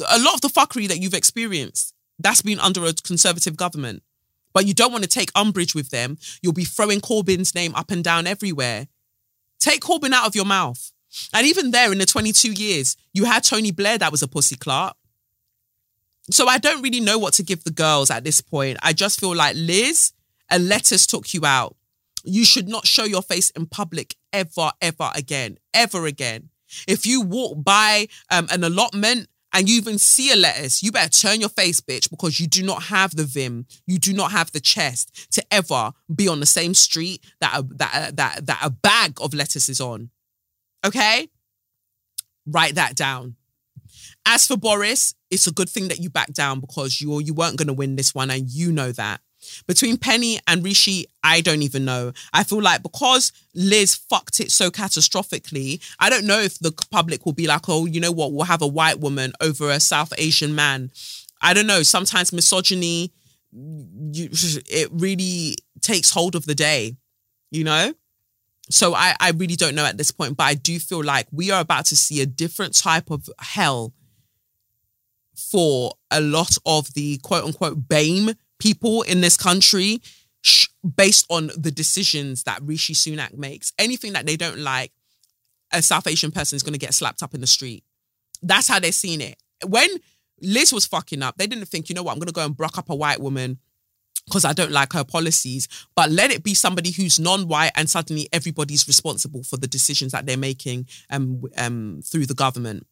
a lot of the fuckery that you've experienced, that's been under a conservative government but you don't want to take umbrage with them, you'll be throwing Corbyn's name up and down everywhere. Take Corbyn out of your mouth. And even there, in the 22 years, you had Tony Blair that was a pussy clerk. So I don't really know what to give the girls at this point. I just feel like Liz, a lettuce took you out. You should not show your face in public ever, ever again, ever again. If you walk by um, an allotment and you even see a lettuce, you better turn your face, bitch, because you do not have the vim, you do not have the chest to ever be on the same street that a, that that that a bag of lettuce is on. Okay, write that down. As for Boris, it's a good thing that you back down because you you weren't going to win this one, and you know that. Between Penny and Rishi, I don't even know. I feel like because Liz fucked it so catastrophically, I don't know if the public will be like, oh, you know what, we'll have a white woman over a South Asian man. I don't know. Sometimes misogyny, you, it really takes hold of the day, you know? So I, I really don't know at this point, but I do feel like we are about to see a different type of hell for a lot of the quote unquote BAME people in this country sh- based on the decisions that Rishi Sunak makes. Anything that they don't like, a South Asian person is going to get slapped up in the street. That's how they're seeing it. When Liz was fucking up, they didn't think, you know what, I'm going to go and brock up a white woman because I don't like her policies. But let it be somebody who's non-white, and suddenly everybody's responsible for the decisions that they're making um, um, through the government.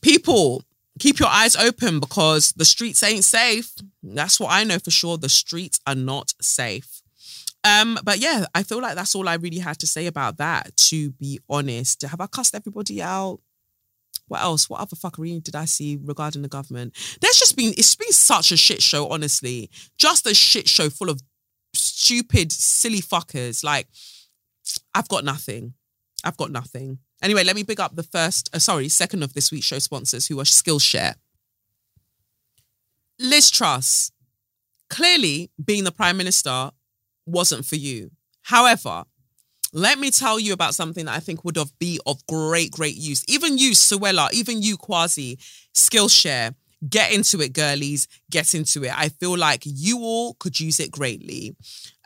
People, keep your eyes open because the streets ain't safe. That's what I know for sure. The streets are not safe. Um, but yeah, I feel like that's all I really had to say about that, to be honest. Have I cussed everybody out? What else? What other fuckery did I see regarding the government? There's just been, it's been such a shit show, honestly. Just a shit show full of stupid, silly fuckers. Like, I've got nothing. I've got nothing. Anyway, let me pick up the first, uh, sorry, second of this week's show sponsors who are Skillshare. Liz Truss, clearly being the Prime Minister wasn't for you. However, let me tell you about something that I think would have be of great, great use. Even you, Suella, even you, Kwasi, Skillshare, get into it, girlies. Get into it. I feel like you all could use it greatly.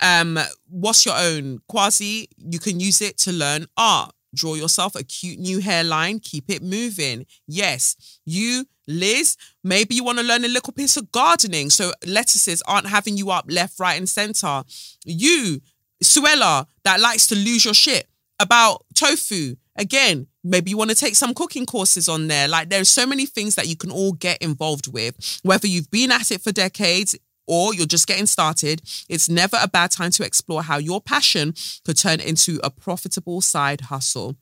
Um, what's your own? Kwasi, you can use it to learn art. Draw yourself a cute new hairline, keep it moving. Yes, you, Liz, maybe you want to learn a little piece of gardening so lettuces aren't having you up left, right, and center. You, Suella, that likes to lose your shit about tofu. Again, maybe you want to take some cooking courses on there. Like there's so many things that you can all get involved with, whether you've been at it for decades or you're just getting started, it's never a bad time to explore how your passion could turn into a profitable side hustle.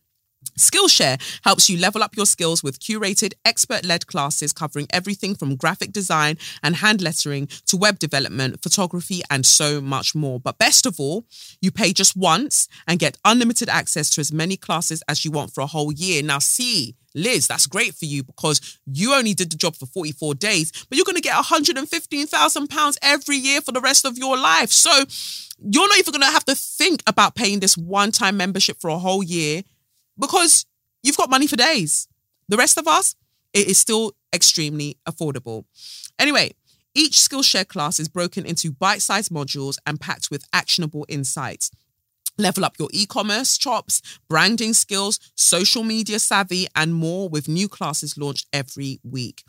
Skillshare helps you level up your skills with curated, expert led classes covering everything from graphic design and hand lettering to web development, photography, and so much more. But best of all, you pay just once and get unlimited access to as many classes as you want for a whole year. Now, see, Liz, that's great for you because you only did the job for 44 days, but you're going to get £115,000 every year for the rest of your life. So you're not even going to have to think about paying this one time membership for a whole year because you've got money for days. The rest of us, it is still extremely affordable. Anyway, each Skillshare class is broken into bite sized modules and packed with actionable insights. Level up your e commerce chops, branding skills, social media savvy, and more with new classes launched every week.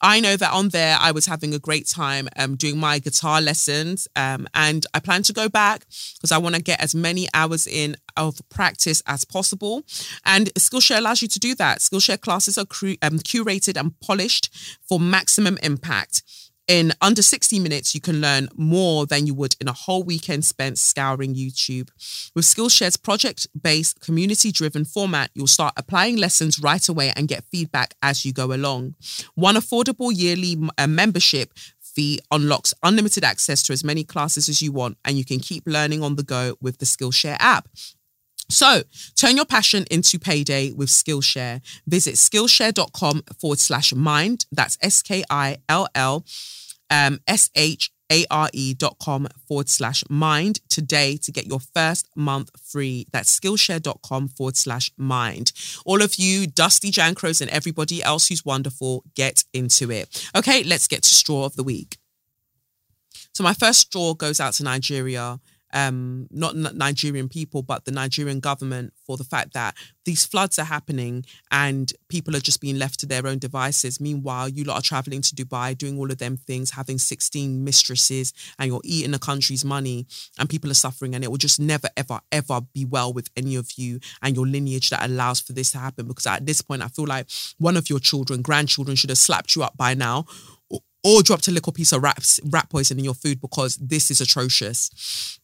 I know that on there, I was having a great time um, doing my guitar lessons, um, and I plan to go back because I want to get as many hours in of practice as possible. And Skillshare allows you to do that. Skillshare classes are um, curated and polished for maximum impact. In under 60 minutes, you can learn more than you would in a whole weekend spent scouring YouTube. With Skillshare's project based, community driven format, you'll start applying lessons right away and get feedback as you go along. One affordable yearly uh, membership fee unlocks unlimited access to as many classes as you want, and you can keep learning on the go with the Skillshare app. So turn your passion into payday with Skillshare. Visit skillshare.com forward slash mind. That's S K I L L um, S H A R E dot com forward slash mind today to get your first month free. That's skillshare.com forward slash mind. All of you dusty jankros and everybody else who's wonderful, get into it. Okay, let's get to straw of the week. So my first straw goes out to Nigeria um, not Nigerian people, but the Nigerian government for the fact that these floods are happening and people are just being left to their own devices. Meanwhile, you lot are traveling to Dubai, doing all of them things, having 16 mistresses, and you're eating the country's money, and people are suffering. And it will just never, ever, ever be well with any of you and your lineage that allows for this to happen. Because at this point, I feel like one of your children, grandchildren, should have slapped you up by now or dropped a little piece of rat, rat poison in your food because this is atrocious.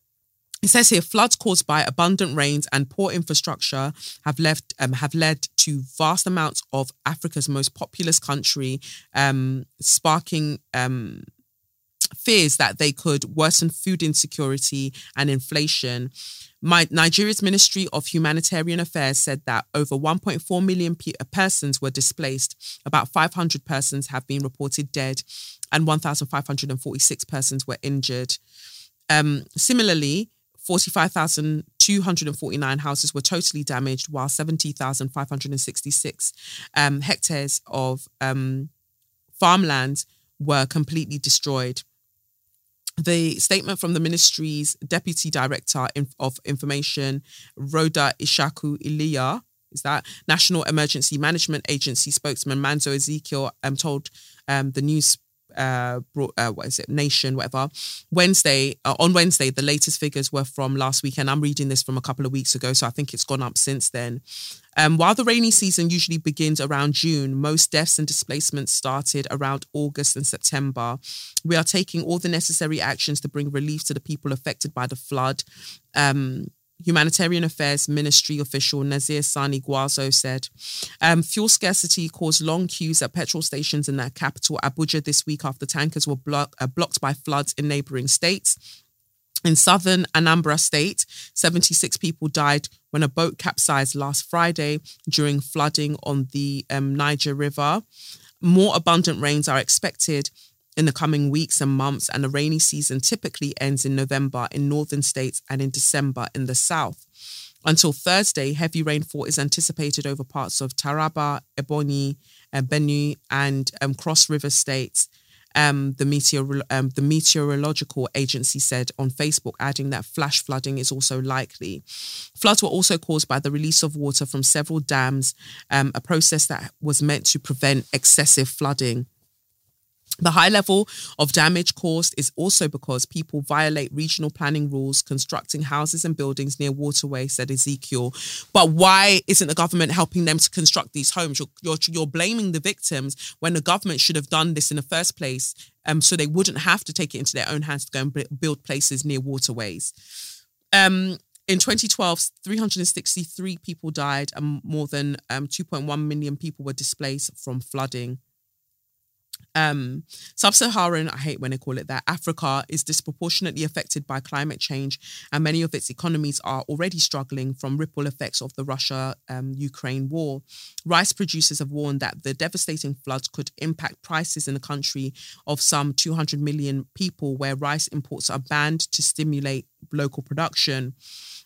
It says here floods caused by abundant rains and poor infrastructure have left um, have led to vast amounts of Africa's most populous country, um, sparking um, fears that they could worsen food insecurity and inflation. My, Nigeria's Ministry of Humanitarian Affairs said that over 1.4 million pe- persons were displaced. About 500 persons have been reported dead, and 1,546 persons were injured. Um, similarly, 45,249 houses were totally damaged, while 70,566 um, hectares of um, farmland were completely destroyed. The statement from the ministry's deputy director of information, Rhoda Ishaku Iliya, is that National Emergency Management Agency spokesman Manzo Ezekiel um, told um, the news uh, brought, uh, what is it, Nation, whatever. Wednesday, uh, on Wednesday, the latest figures were from last weekend. I'm reading this from a couple of weeks ago, so I think it's gone up since then. Um, while the rainy season usually begins around June, most deaths and displacements started around August and September. We are taking all the necessary actions to bring relief to the people affected by the flood. Um, Humanitarian Affairs Ministry official Nasir Sani Gwarzo said, um, "Fuel scarcity caused long queues at petrol stations in their capital Abuja this week after tankers were block, uh, blocked by floods in neighboring states." In southern Anambra State, 76 people died when a boat capsized last Friday during flooding on the um, Niger River. More abundant rains are expected in the coming weeks and months, and the rainy season typically ends in November in northern states and in December in the south. Until Thursday, heavy rainfall is anticipated over parts of Taraba, Ebonyi, uh, Benue, and um, Cross River states. Um, the, meteor, um, the meteorological agency said on Facebook, adding that flash flooding is also likely. Floods were also caused by the release of water from several dams, um, a process that was meant to prevent excessive flooding. The high level of damage caused is also because people violate regional planning rules, constructing houses and buildings near waterways, said Ezekiel. But why isn't the government helping them to construct these homes? You're, you're, you're blaming the victims when the government should have done this in the first place um, so they wouldn't have to take it into their own hands to go and build places near waterways. Um, In 2012, 363 people died and more than um, 2.1 million people were displaced from flooding. Um, Sub-Saharan, I hate when they call it that, Africa is disproportionately affected by climate change, and many of its economies are already struggling from ripple effects of the Russia-Ukraine um, war. Rice producers have warned that the devastating floods could impact prices in the country of some 200 million people, where rice imports are banned to stimulate local production.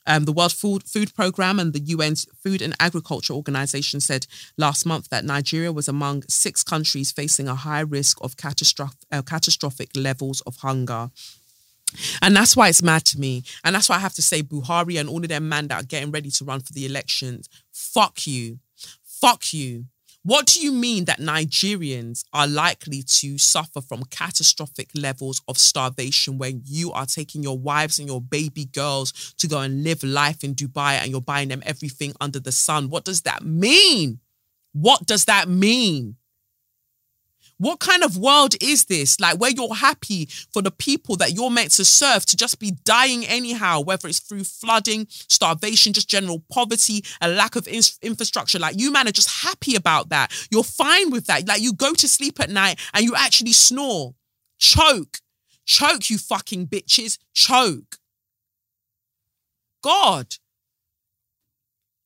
Um, the World Food, Food Programme and the UN's Food and Agriculture Organization said last month that Nigeria was among six countries facing a high risk of catastrophic, uh, catastrophic levels of hunger. And that's why it's mad to me. And that's why I have to say, Buhari and all of them men that are getting ready to run for the elections, fuck you. Fuck you. What do you mean that Nigerians are likely to suffer from catastrophic levels of starvation when you are taking your wives and your baby girls to go and live life in Dubai and you're buying them everything under the sun? What does that mean? What does that mean? What kind of world is this? Like where you're happy for the people that you're meant to serve to just be dying anyhow, whether it's through flooding, starvation, just general poverty, a lack of in- infrastructure. Like you man are just happy about that. You're fine with that. Like you go to sleep at night and you actually snore. Choke. Choke, you fucking bitches. Choke. God.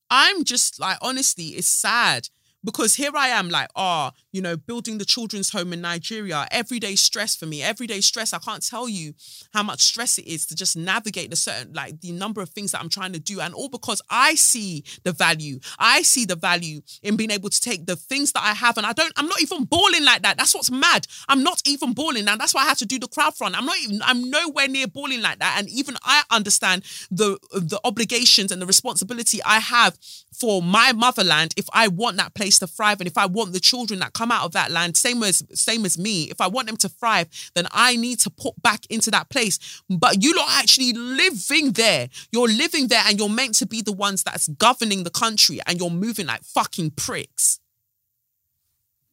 I'm just like, honestly, it's sad because here I am, like, oh, you know, building the children's home in Nigeria, everyday stress for me, everyday stress. I can't tell you how much stress it is to just navigate the certain, like, the number of things that I'm trying to do. And all because I see the value. I see the value in being able to take the things that I have. And I don't, I'm not even balling like that. That's what's mad. I'm not even balling. And that's why I had to do the crowdfund. I'm not even, I'm nowhere near balling like that. And even I understand the, the obligations and the responsibility I have for my motherland if I want that place to thrive. And if I want the children that come out of that land same as same as me if I want them to thrive then I need to put back into that place. But you lot actually living there. You're living there and you're meant to be the ones that's governing the country and you're moving like fucking pricks.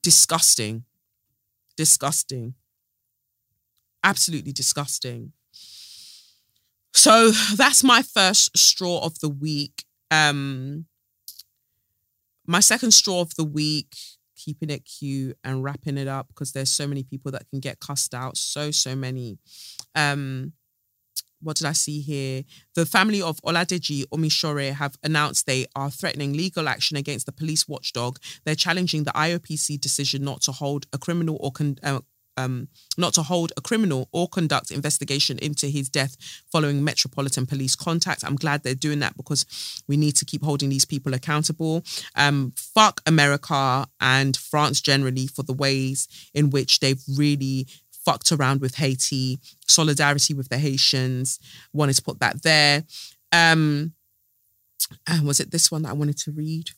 Disgusting. Disgusting. Absolutely disgusting. So that's my first straw of the week. Um my second straw of the week, keeping it cute and wrapping it up because there's so many people that can get cussed out. So, so many. Um, what did I see here? The family of Oladeji Omishore have announced they are threatening legal action against the police watchdog. They're challenging the IOPC decision not to hold a criminal or con- uh, um, not to hold a criminal or conduct investigation into his death following Metropolitan Police contact. I'm glad they're doing that because we need to keep holding these people accountable. Um, fuck America and France generally for the ways in which they've really fucked around with Haiti, solidarity with the Haitians. Wanted to put that there. Um, and was it this one that I wanted to read?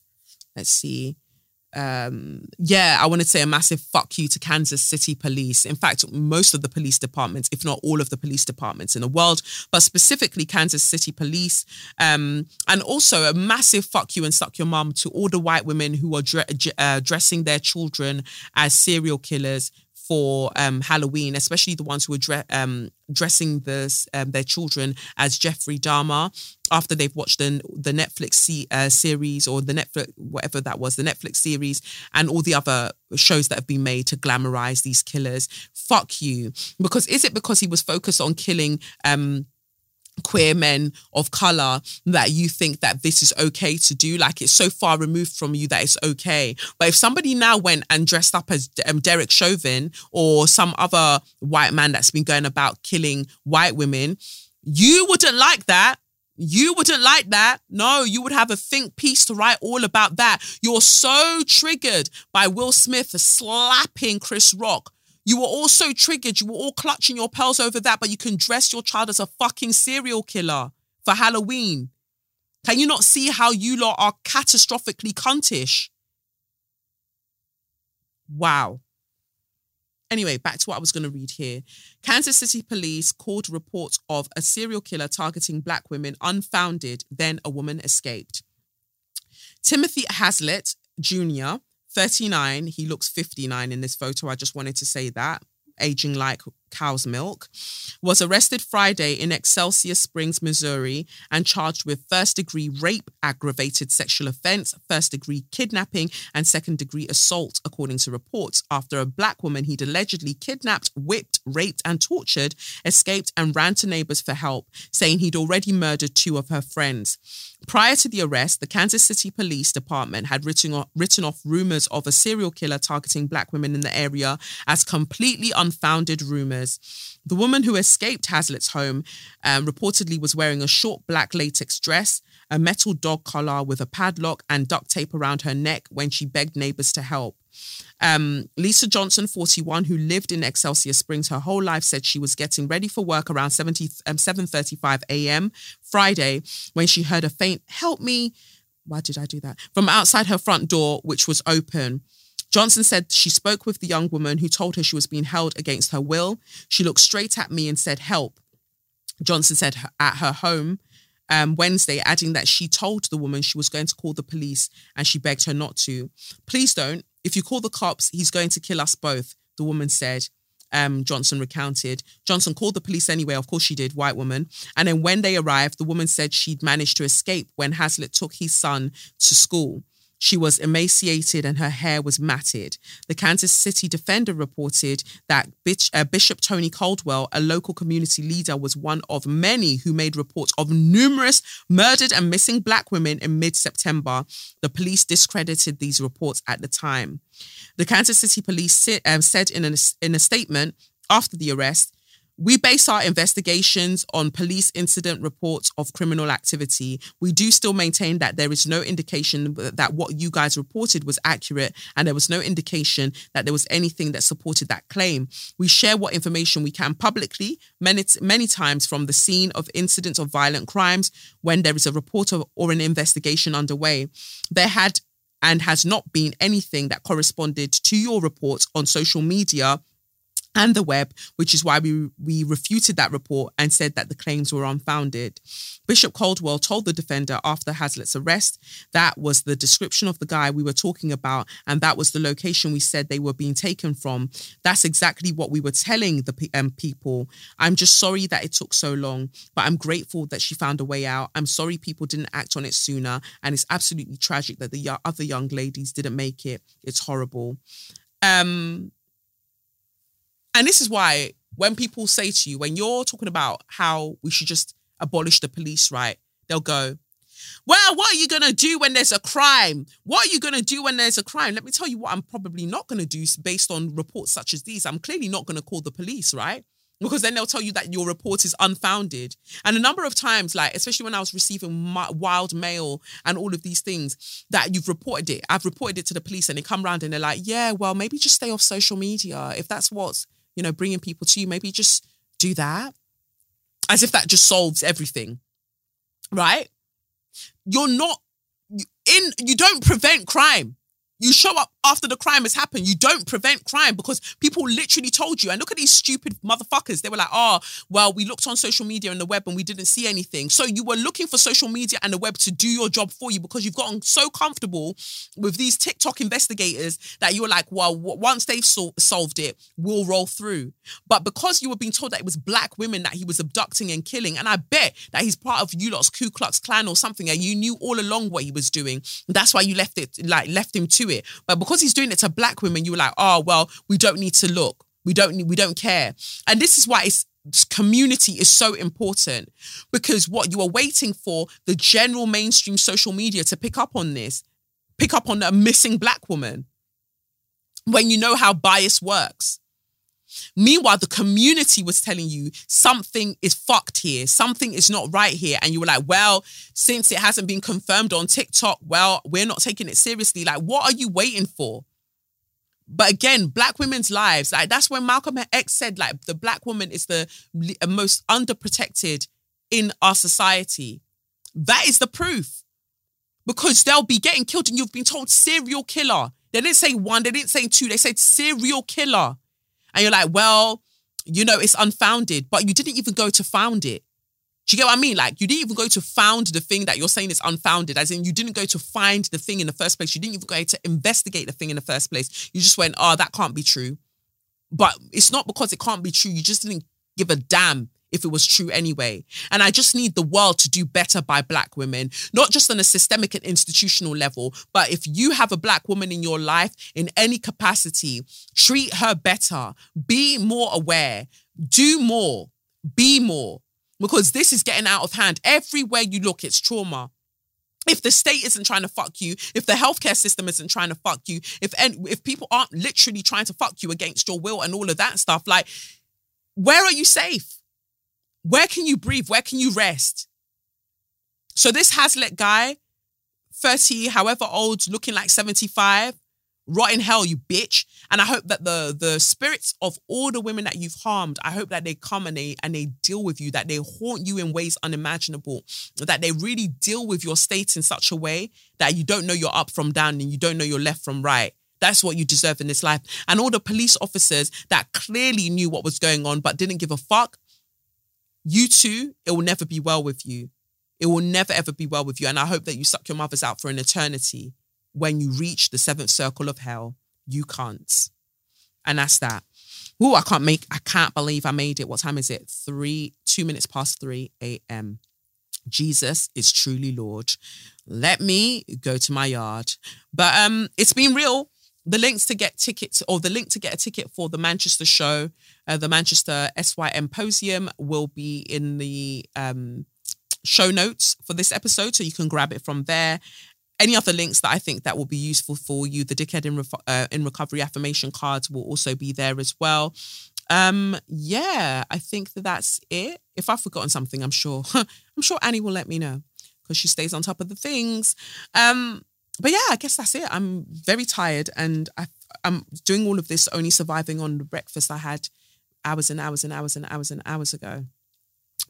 Let's see um, yeah, I want to say a massive fuck you to Kansas City Police. In fact, most of the police departments, if not all of the police departments in the world, but specifically Kansas City Police. Um, and also a massive fuck you and suck your mum to all the white women who are dre- uh, dressing their children as serial killers for um, Halloween, especially the ones who are dre- um, dressing this, um, their children as Jeffrey Dahmer after they've watched the, the Netflix c- uh, series or the Netflix, whatever that was, the Netflix series and all the other shows that have been made to glamorize these killers. Fuck you. Because is it because he was focused on killing um, queer men of color that you think that this is okay to do like it's so far removed from you that it's okay but if somebody now went and dressed up as um, Derek Chauvin or some other white man that's been going about killing white women you wouldn't like that you wouldn't like that. No, you would have a think piece to write all about that. You're so triggered by Will Smith slapping Chris Rock you were all so triggered. You were all clutching your pearls over that, but you can dress your child as a fucking serial killer for Halloween. Can you not see how you lot are catastrophically cuntish? Wow. Anyway, back to what I was going to read here. Kansas City police called reports of a serial killer targeting black women unfounded, then a woman escaped. Timothy Haslett Jr., 39. He looks 59 in this photo. I just wanted to say that. Aging like cow's milk, was arrested Friday in Excelsior Springs, Missouri, and charged with first degree rape, aggravated sexual offense, first degree kidnapping, and second degree assault, according to reports, after a black woman he'd allegedly kidnapped, whipped, raped, and tortured escaped and ran to neighbors for help, saying he'd already murdered two of her friends. Prior to the arrest, the Kansas City Police Department had written off, written off rumors of a serial killer targeting black women in the area as completely unfounded rumors. The woman who escaped Haslett's home um, reportedly was wearing a short black latex dress, a metal dog collar with a padlock, and duct tape around her neck when she begged neighbors to help. Um, Lisa Johnson, 41, who lived in Excelsior Springs her whole life, said she was getting ready for work around 70, um, 7.35 a.m. Friday when she heard a faint, help me, why did I do that? From outside her front door, which was open. Johnson said she spoke with the young woman who told her she was being held against her will. She looked straight at me and said, help. Johnson said at her home um, Wednesday, adding that she told the woman she was going to call the police and she begged her not to. Please don't. If you call the cops, he's going to kill us both, the woman said. Um, Johnson recounted. Johnson called the police anyway. Of course, she did, white woman. And then when they arrived, the woman said she'd managed to escape when Haslett took his son to school. She was emaciated and her hair was matted. The Kansas City Defender reported that uh, Bishop Tony Caldwell, a local community leader, was one of many who made reports of numerous murdered and missing black women in mid September. The police discredited these reports at the time. The Kansas City Police um, said in a, in a statement after the arrest we base our investigations on police incident reports of criminal activity. We do still maintain that there is no indication that what you guys reported was accurate, and there was no indication that there was anything that supported that claim. We share what information we can publicly, many, many times from the scene of incidents of violent crimes when there is a report of, or an investigation underway. There had and has not been anything that corresponded to your reports on social media and the web, which is why we, we refuted that report and said that the claims were unfounded. Bishop Caldwell told the defender after Haslett's arrest that was the description of the guy we were talking about, and that was the location we said they were being taken from. That's exactly what we were telling the um, people. I'm just sorry that it took so long, but I'm grateful that she found a way out. I'm sorry people didn't act on it sooner, and it's absolutely tragic that the other young ladies didn't make it. It's horrible. Um, and this is why when people say to you, when you're talking about how we should just abolish the police, right? They'll go, well, what are you going to do when there's a crime? What are you going to do when there's a crime? Let me tell you what I'm probably not going to do based on reports such as these. I'm clearly not going to call the police, right? Because then they'll tell you that your report is unfounded. And a number of times, like, especially when I was receiving wild mail and all of these things, that you've reported it. I've reported it to the police and they come around and they're like, yeah, well, maybe just stay off social media if that's what's you know, bringing people to you, maybe just do that. As if that just solves everything, right? You're not in, you don't prevent crime. You show up after the crime has happened. You don't prevent crime because people literally told you. And look at these stupid motherfuckers. They were like, oh, well, we looked on social media and the web and we didn't see anything. So you were looking for social media and the web to do your job for you because you've gotten so comfortable with these TikTok investigators that you were like, well, once they've sol- solved it, we'll roll through. But because you were being told that it was black women that he was abducting and killing, and I bet that he's part of you lot's Ku Klux Klan or something, and you knew all along what he was doing. That's why you left it, like left him to it. But because he's doing it to black women, you were like, oh well, we don't need to look. We don't need, we don't care. And this is why it's community is so important because what you are waiting for the general mainstream social media to pick up on this, pick up on a missing black woman when you know how bias works. Meanwhile, the community was telling you something is fucked here, something is not right here. And you were like, well, since it hasn't been confirmed on TikTok, well, we're not taking it seriously. Like, what are you waiting for? But again, black women's lives, like that's when Malcolm X said, like, the black woman is the uh, most underprotected in our society. That is the proof. Because they'll be getting killed and you've been told serial killer. They didn't say one, they didn't say two, they said serial killer. And you're like, well, you know, it's unfounded, but you didn't even go to found it. Do you get what I mean? Like, you didn't even go to found the thing that you're saying is unfounded, as in you didn't go to find the thing in the first place. You didn't even go to investigate the thing in the first place. You just went, oh, that can't be true. but it's not because it can't be true. You just didn't give a damn if it was true anyway. And I just need the world to do better by black women, not just on a systemic and institutional level, but if you have a black woman in your life in any capacity, treat her better, be more aware, do more, be more, because this is getting out of hand. Everywhere you look, it's trauma if the state isn't trying to fuck you, if the healthcare system isn't trying to fuck you, if if people aren't literally trying to fuck you against your will and all of that stuff, like where are you safe? Where can you breathe? Where can you rest? So this Haslett guy, 30, however old, looking like 75, rot in hell, you bitch. And I hope that the the spirits of all the women that you've harmed, I hope that they come and they and they deal with you, that they haunt you in ways unimaginable, that they really deal with your state in such a way that you don't know you're up from down and you don't know you're left from right. That's what you deserve in this life. And all the police officers that clearly knew what was going on but didn't give a fuck, you too, it will never be well with you. It will never ever be well with you. And I hope that you suck your mothers out for an eternity when you reach the seventh circle of hell. You can't. And that's that. Oh, I can't make, I can't believe I made it. What time is it? Three, two minutes past 3 a.m. Jesus is truly Lord. Let me go to my yard. But um, it's been real. The links to get tickets or the link to get a ticket for the Manchester show, uh, the Manchester Symposium will be in the um, show notes for this episode. So you can grab it from there any other links that I think that will be useful for you, the Dickhead in, uh, in Recovery affirmation cards will also be there as well. Um, yeah, I think that that's it. If I've forgotten something, I'm sure, [laughs] I'm sure Annie will let me know because she stays on top of the things. Um, but yeah, I guess that's it. I'm very tired and I, I'm doing all of this only surviving on the breakfast I had hours and hours and hours and hours and hours ago.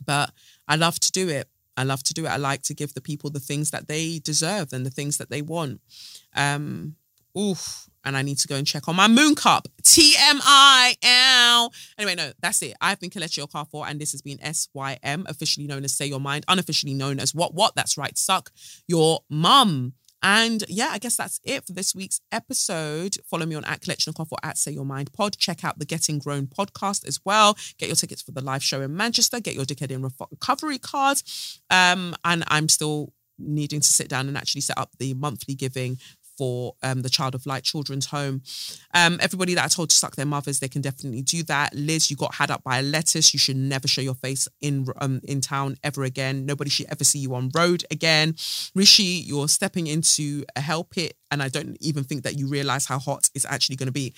But I love to do it. I love to do it. I like to give the people the things that they deserve and the things that they want. Um, oof. And I need to go and check on my moon cup. TMI. Ow. Anyway, no, that's it. I've been Kelechi Okafor, and this has been SYM, officially known as Say Your Mind, unofficially known as What What? That's right, Suck Your Mum. And yeah, I guess that's it for this week's episode. Follow me on at kelechnekoff or at Say Your Mind Pod. Check out the Getting Grown podcast as well. Get your tickets for the live show in Manchester. Get your Dickhead in Recovery cards. Um, and I'm still needing to sit down and actually set up the monthly giving for um, the Child of Light Children's Home. Um, everybody that I told to suck their mothers, they can definitely do that. Liz, you got had up by a lettuce. You should never show your face in um, in town ever again. Nobody should ever see you on road again. Rishi, you're stepping into a hell pit, and I don't even think that you realize how hot it's actually going to be.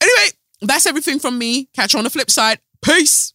Anyway, that's everything from me. Catch you on the flip side. Peace.